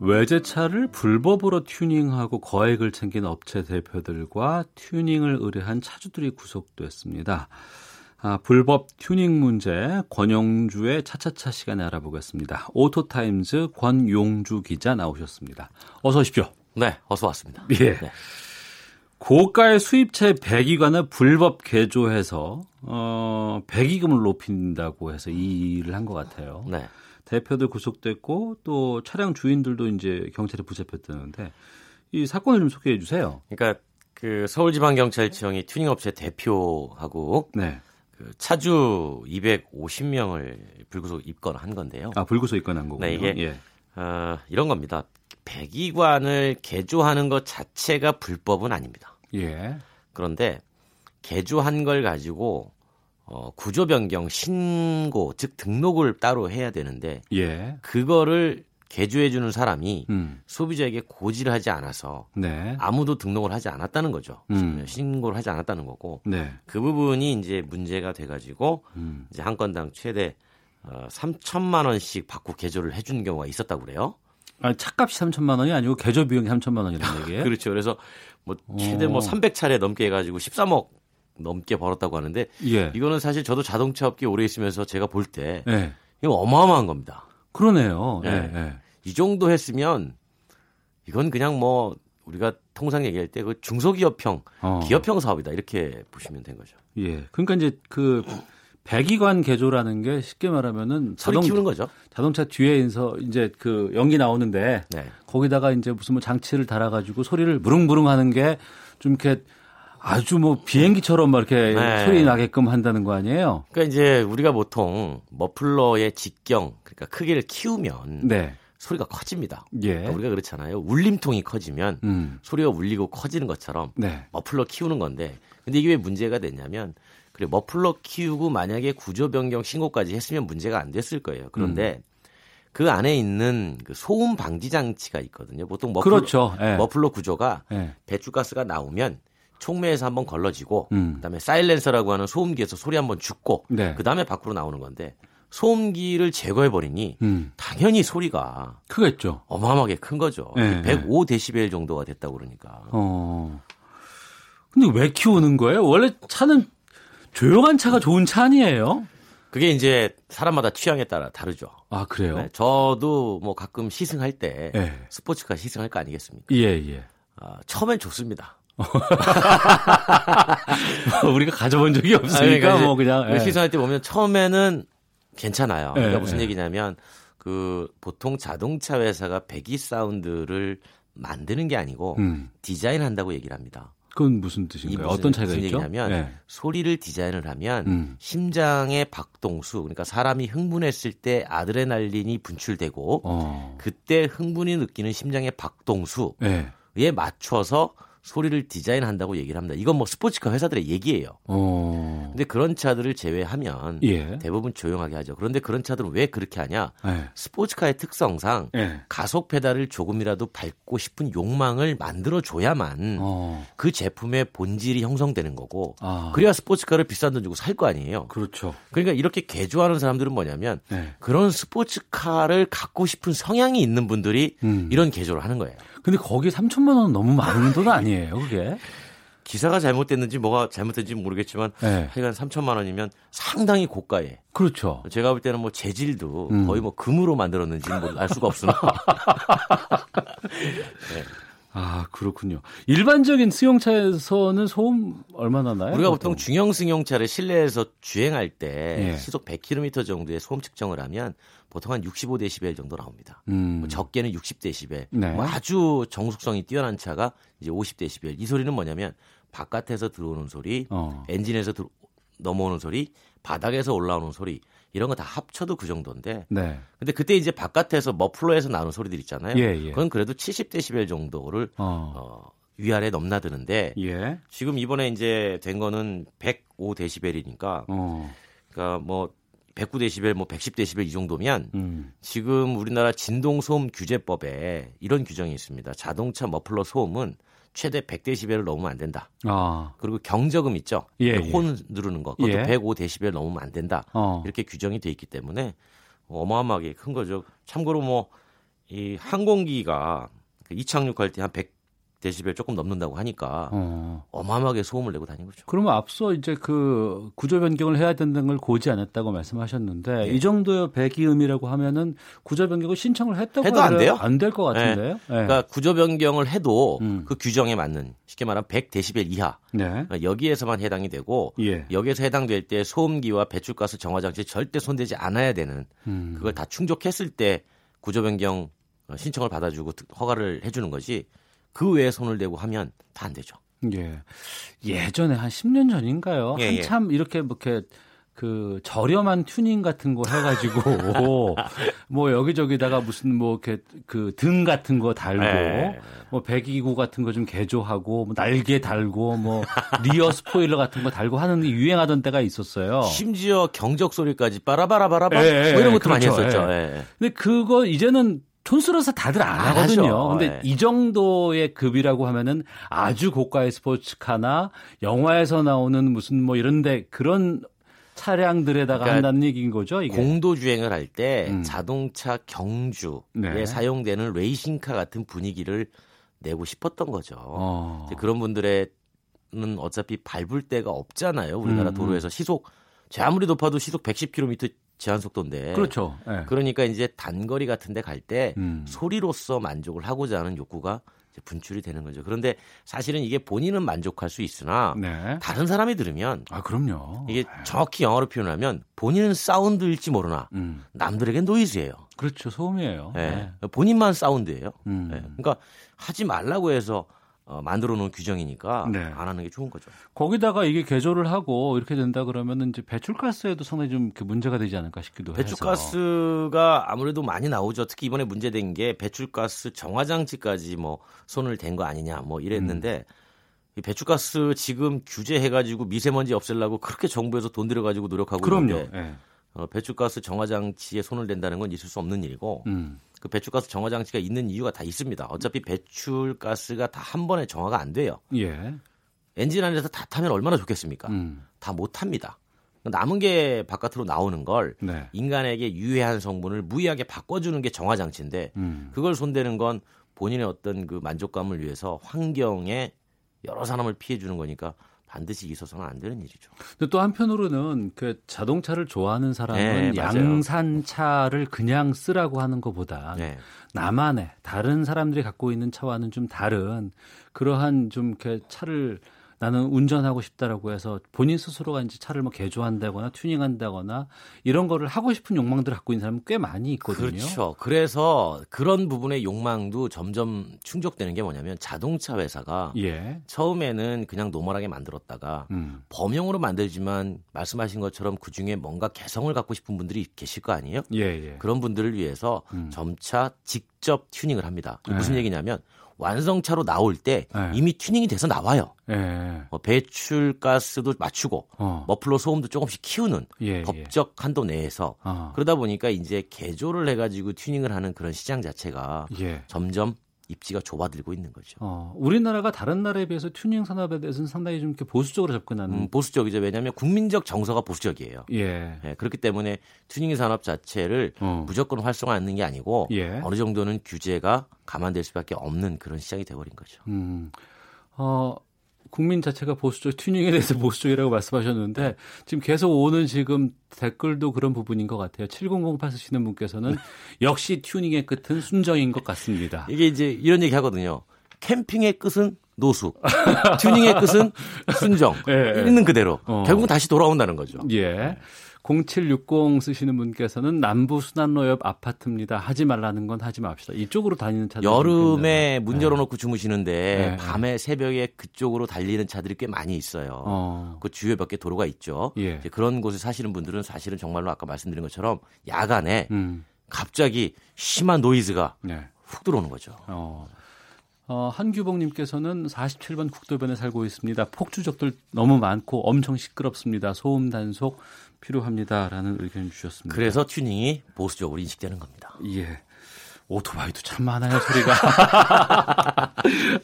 외제차를 불법으로 튜닝하고 거액을 챙긴 업체 대표들과 튜닝을 의뢰한 차주들이 구속됐습니다. 아, 불법 튜닝 문제 권용주의 차차차 시간에 알아보겠습니다. 오토타임즈 권용주 기자 나오셨습니다. 어서 오십시오. 네, 어서 왔습니다. 예. 네. 고가의 수입체 배기관을 불법 개조해서 어, 배기금을 높인다고 해서 이 일을 한 것 같아요. 네. 대표들 구속됐고 또 차량 주인들도 이제 경찰에 붙잡혔다는데 이 사건을 좀 소개해 주세요. 그러니까 그 서울지방경찰청이 튜닝업체 대표하고 네. 그 차주 250명을 불구속 입건한 건데요. 아 불구속 입건한 거군요. 네, 이게 예. 어, 이런 겁니다. 배기관을 개조하는 것 자체가 불법은 아닙니다. 예. 그런데 개조한 걸 가지고 어, 구조 변경 신고 즉 등록을 따로 해야 되는데 예. 그거를 개조해 주는 사람이 음. 소비자에게 고지를 하지 않아서 네. 아무도 등록을 하지 않았다는 거죠. 음. 신고를 하지 않았다는 거고 네. 그 부분이 이제 문제가 돼가지고 음. 이제 한 건당 최대 어, 3천만 원씩 받고 개조를 해준 경우가 있었다고 그래요. 아니 차값이 3천만 원이 아니고 개조 비용이 3천만 원이라는 얘기예요? 그렇죠. 그래서 뭐 최대 오. 뭐 300차례 넘게 해가지고 13억 넘게 벌었다고 하는데 예. 이거는 사실 저도 자동차 업계 오래 있으면서 제가 볼때 예. 이거 어마어마한 겁니다. 그러네요. 예. 네. 예. 이 정도 했으면 이건 그냥 뭐 우리가 통상 얘기할 때 그 중소기업형, 어. 기업형 사업이다 이렇게 보시면 된 거죠. 예. 그러니까 이제 그 배기관 개조라는 게 쉽게 말하면은 소리 키우는 거죠. 자동차 뒤에서 이제 그 연기 나오는데 네. 거기다가 이제 무슨 뭐 장치를 달아 가지고 소리를 무릉무릉 하는 게 좀 이렇게 아주 뭐 비행기처럼 막 이렇게 네. 소리 나게끔 한다는 거 아니에요? 그러니까 이제 우리가 보통 머플러의 직경, 그러니까 크기를 키우면 네. 소리가 커집니다. 예. 그러니까 우리가 그렇잖아요. 울림통이 커지면 음. 소리가 울리고 커지는 것처럼 네. 머플러 키우는 건데 근데 이게 왜 문제가 됐냐면 그래 머플러 키우고 만약에 구조 변경 신고까지 했으면 문제가 안 됐을 거예요. 그런데 음. 그 안에 있는 그 소음 방지 장치가 있거든요. 보통 머플러, 그렇죠. 예. 머플러 구조가 예. 배출가스가 나오면 촉매에서 한번 걸러지고 음. 그다음에 사일렌서라고 하는 소음기에서 소리 한번 죽고 네. 그다음에 밖으로 나오는 건데 소음기를 제거해 버리니 음. 당연히 소리가 크겠죠. 어마어마하게 큰 거죠. 네, 105데시벨 정도가 됐다고 그러니까. 어. 근데 왜 키우는 거예요? 원래 차는 조용한 차가 좋은 차 아니에요? 그게 이제 사람마다 취향에 따라 다르죠. 아, 그래요? 네, 저도 뭐 가끔 시승할 때 예. 스포츠카 시승할 거 아니겠습니까? 예, 예. 아, 처음엔 좋습니다. 우리가 가져본 적이 아니, 없으니까 그러니까 뭐 그냥. 예. 시승할 때 보면 처음에는 괜찮아요. 그러니까 예, 무슨 예. 얘기냐면 그 보통 자동차 회사가 배기 사운드를 만드는 게 아니고 음. 디자인한다고 얘기를 합니다. 그건 무슨 뜻인가요? 무슨- 어떤 차이가 무슨 있죠? 얘기냐면 예. 소리를 디자인을 하면 음. 심장의 박동수 그러니까 사람이 흥분했을 때 아드레날린이 분출되고 어. 그때 흥분이 느끼는 심장의 박동수에 예. 맞춰서 소리를 디자인한다고 얘기를 합니다. 이건 뭐 스포츠카 회사들의 얘기예요. 어. 근데 그런 차들을 제외하면 예. 대부분 조용하게 하죠. 그런데 그런 차들은 왜 그렇게 하냐? 예. 스포츠카의 특성상 예. 가속 페달을 조금이라도 밟고 싶은 욕망을 만들어 줘야만 어. 그 제품의 본질이 형성되는 거고 아. 그래야 스포츠카를 비싼 돈 주고 살 거 아니에요. 그렇죠. 그러니까 이렇게 개조하는 사람들은 뭐냐면 네. 그런 스포츠카를 갖고 싶은 성향이 있는 분들이 음. 이런 개조를 하는 거예요. 근데 거기 3천만 원 너무 많은 돈 아니에요, 그게? 기사가 잘못됐는지 뭐가 잘못된지 모르겠지만 네. 하여간 3천만 원이면 상당히 고가에 그렇죠. 제가 볼 때는 뭐 재질도 음. 거의 뭐 금으로 만들었는지는 뭐알 수가 없으나 네. 아, 그렇군요. 일반적인 승용차에서는 소음 얼마나 나요? 우리가 보통 중형 승용차를 실내에서 주행할 때 예. 시속 100km 정도의 소음 측정을 하면 보통 한 65데시벨 정도 나옵니다. 음. 뭐 적게는 60데시벨. 네. 뭐 아주 정숙성이 뛰어난 차가 이제 50데시벨. 이 소리는 뭐냐면 바깥에서 들어오는 소리, 어. 엔진에서 들어, 넘어오는 소리, 바닥에서 올라오는 소리 이런 거 다 합쳐도 그 정도인데. 네. 근데 그때 이제 바깥에서 머플러에서 나오는 소리들 있잖아요. 예, 예. 그건 그래도 70데시벨 정도를 어. 어, 위아래 넘나드는데 예. 지금 이번에 이제 된 거는 105데시벨이니까 어. 그러니까 뭐 109데시벨 뭐 110데시벨 이 정도면 음. 지금 우리나라 진동 소음 규제법에 이런 규정이 있습니다. 자동차 머플러 소음은 최대 100데시벨을 넘으면 안 된다. 아. 그리고 경적음 있죠. 예, 예. 혼 누르는 거. 그것도 예. 105데시벨 넘으면 안 된다. 어. 이렇게 규정이 돼 있기 때문에 어마어마하게 큰 거죠. 참고로 뭐 이 항공기가 그 이착륙할 때 한 100 데시벨 조금 넘는다고 하니까 어. 어마어마하게 소음을 내고 다니는 거죠. 그러면 앞서 이제 그 구조 변경을 해야 된다는 걸 고지 않았다고 말씀하셨는데 예. 이 정도의 배기음이라고 하면은 구조 변경을 신청을 했다고 해도 안 돼요? 안 될 것 같은데요. 예. 그러니까 구조 변경을 해도 음. 그 규정에 맞는 쉽게 말하면 100데시벨 이하 네. 그러니까 여기에서만 해당이 되고 예. 여기에서 해당될 때 소음기와 배출가스 정화 장치 절대 손대지 않아야 되는 음. 그걸 다 충족했을 때 구조 변경 신청을 받아주고 허가를 해주는 거지 그 외에 손을 대고 하면 다 안 되죠. 예. 예전에 한 10년 전인가요? 예, 예. 한참 이렇게 뭐 이렇게 그 저렴한 튜닝 같은 거 해가지고 뭐 여기저기다가 무슨 뭐 이렇게 그 등 같은 거 달고 예. 뭐 배기구 같은 거 좀 개조하고 뭐 날개 달고 뭐 rear spoiler 같은 거 달고 하는 게 유행하던 때가 있었어요. 심지어 경적 소리까지 빠라바라바라바 예, 예, 뭐 이런 것도 많이 그렇죠. 했었죠. 예. 예. 근데 그거 이제는 촌스러워서 다들 안안 하거든요. 근데 예. 이 정도의 급이라고 하면은 아주 고가의 스포츠카나 영화에서 나오는 무슨 뭐 이런데 그런 차량들에다가 그러니까 한다는 얘기인 거죠, 이게. 공도 주행을 할때 음. 자동차 경주에 네. 사용되는 레이싱카 같은 분위기를 내고 싶었던 거죠. 어. 그런 분들의는 어차피 밟을 데가 없잖아요. 우리나라 음, 도로에서 시속 제 아무리 높아도 시속 110km 제한 속도인데. 그렇죠. 예. 그러니까 이제 단거리 같은 데 갈때 음. 소리로서 만족을 하고자 하는 욕구가 분출이 되는 거죠. 그런데 사실은 이게 본인은 만족할 수 있으나 네. 다른 사람이 들으면 아, 그럼요. 이게 정확히 영어로 표현하면 본인은 사운드일지 모르나 음. 남들에겐 노이즈예요. 그렇죠. 소음이에요. 예. 네. 본인만 사운드예요. 음. 예. 그러니까 하지 말라고 해서 어, 만들어 놓은 규정이니까 네. 안 하는 게 좋은 거죠. 거기다가 이게 개조를 하고 이렇게 된다 그러면은 이제 배출가스에도 상당히 좀그 문제가 되지 않을까 싶기도 해서. 배출가스가 아무래도 많이 나오죠. 특히 이번에 문제된 게 배출가스 정화장치까지 뭐 손을 댄 거 아니냐 뭐 이랬는데 음. 이 배출가스 지금 규제해가지고 미세먼지 없애려고 그렇게 정부에서 돈 들여가지고 노력하고 그럼요. 있는데 예. 어, 배출가스 정화 장치에 손을 댄다는 건 있을 수 없는 일이고 음. 그 배출가스 정화 장치가 있는 이유가 다 있습니다. 어차피 배출가스가 다 한 번에 정화가 안 돼요. 예. 엔진 안에서 다 타면 얼마나 좋겠습니까? 음. 다못 탑니다. 남은 게 바깥으로 나오는 걸 네. 인간에게 유해한 성분을 무의하게 바꿔주는 게 정화 장치인데 음. 그걸 손대는 건 본인의 어떤 그 만족감을 위해서 환경에 여러 사람을 피해 주는 거니까 반드시 있어서는 안 되는 일이죠. 근데 또 한편으로는 그 자동차를 좋아하는 사람은 네. 양산차를 그냥 쓰라고 하는 것보다 네. 나만의 다른 사람들이 갖고 있는 차와는 좀 다른 그러한 좀 이렇게 차를 나는 운전하고 싶다라고 해서 본인 스스로가 이제 차를 뭐 개조한다거나 튜닝한다거나 이런 거를 하고 싶은 욕망들을 갖고 있는 사람은 꽤 많이 있거든요. 그렇죠. 그래서 그런 부분의 욕망도 점점 충족되는 게 뭐냐면 자동차 회사가 예. 처음에는 그냥 노멀하게 만들었다가 음. 범용으로 만들지만 말씀하신 것처럼 그 중에 뭔가 개성을 갖고 싶은 분들이 계실 거 아니에요? 예, 예. 그런 분들을 위해서 음. 점차 직접 튜닝을 합니다. 무슨 네. 얘기냐면 완성차로 나올 때 네. 이미 튜닝이 돼서 나와요. 예. 뭐 배출 가스도 맞추고 어. 머플러 소음도 조금씩 키우는 예, 법적 한도 내에서 어. 그러다 보니까 이제 개조를 해가지고 튜닝을 하는 그런 시장 자체가 예. 점점 입지가 좁아들고 있는 거죠. 어, 우리나라가 다른 나라에 비해서 튜닝 산업에 대해서는 상당히 좀 이렇게 보수적으로 접근하는. 음, 보수적이죠. 왜냐하면 국민적 정서가 보수적이에요. 예. 예, 그렇기 때문에 튜닝 산업 자체를 어. 무조건 활성화하는 게 아니고 예. 어느 정도는 규제가 감안될 수밖에 없는 그런 시장이 돼버린 거죠. 음. 어, 국민 자체가 보수적, 튜닝에 대해서 보수적이라고 말씀하셨는데, 지금 계속 오는 지금 댓글도 그런 부분인 것 같아요. 7008 쓰시는 분께서는 역시 튜닝의 끝은 순정인 것 같습니다. 이게 이제 이런 얘기 하거든요. 캠핑의 끝은 노숙, 튜닝의 끝은 순정. 예, 예. 있는 그대로. 어. 결국은 다시 돌아온다는 거죠. 예. 0760 쓰시는 분께서는 남부 순환로 옆 아파트입니다. 하지 말라는 건 하지 맙시다. 이쪽으로 다니는 차들 여름에 문 열어놓고 주무시는데 네. 밤에 새벽에 그쪽으로 달리는 차들이 꽤 많이 있어요. 어. 그 주요 몇개 도로가 있죠. 예. 그런 곳에 사시는 분들은 사실은 정말로 아까 말씀드린 것처럼 야간에 음. 갑자기 심한 노이즈가 네. 훅 들어오는 거죠. 어. 어, 한규봉님께서는 47번 국도변에 살고 있습니다. 폭주족들 너무 많고 엄청 시끄럽습니다. 소음 단속 필요합니다라는 의견 주셨습니다. 그래서 튜닝이 보수적으로 인식되는 겁니다. 예. 오토바이도 참 많아요, 소리가.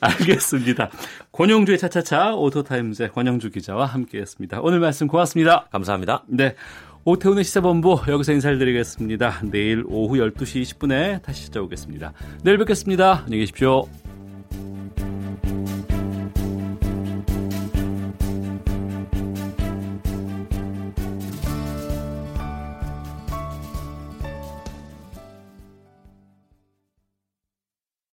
알겠습니다. 권영주의 차차차 오토타임즈 권영주 기자와 함께 했습니다. 오늘 말씀 고맙습니다. 감사합니다. 네. 오태훈의 시사본부 여기서 인사를 드리겠습니다. 내일 오후 12시 20분에 다시 찾아오겠습니다. 내일 뵙겠습니다. 안녕히 계십시오.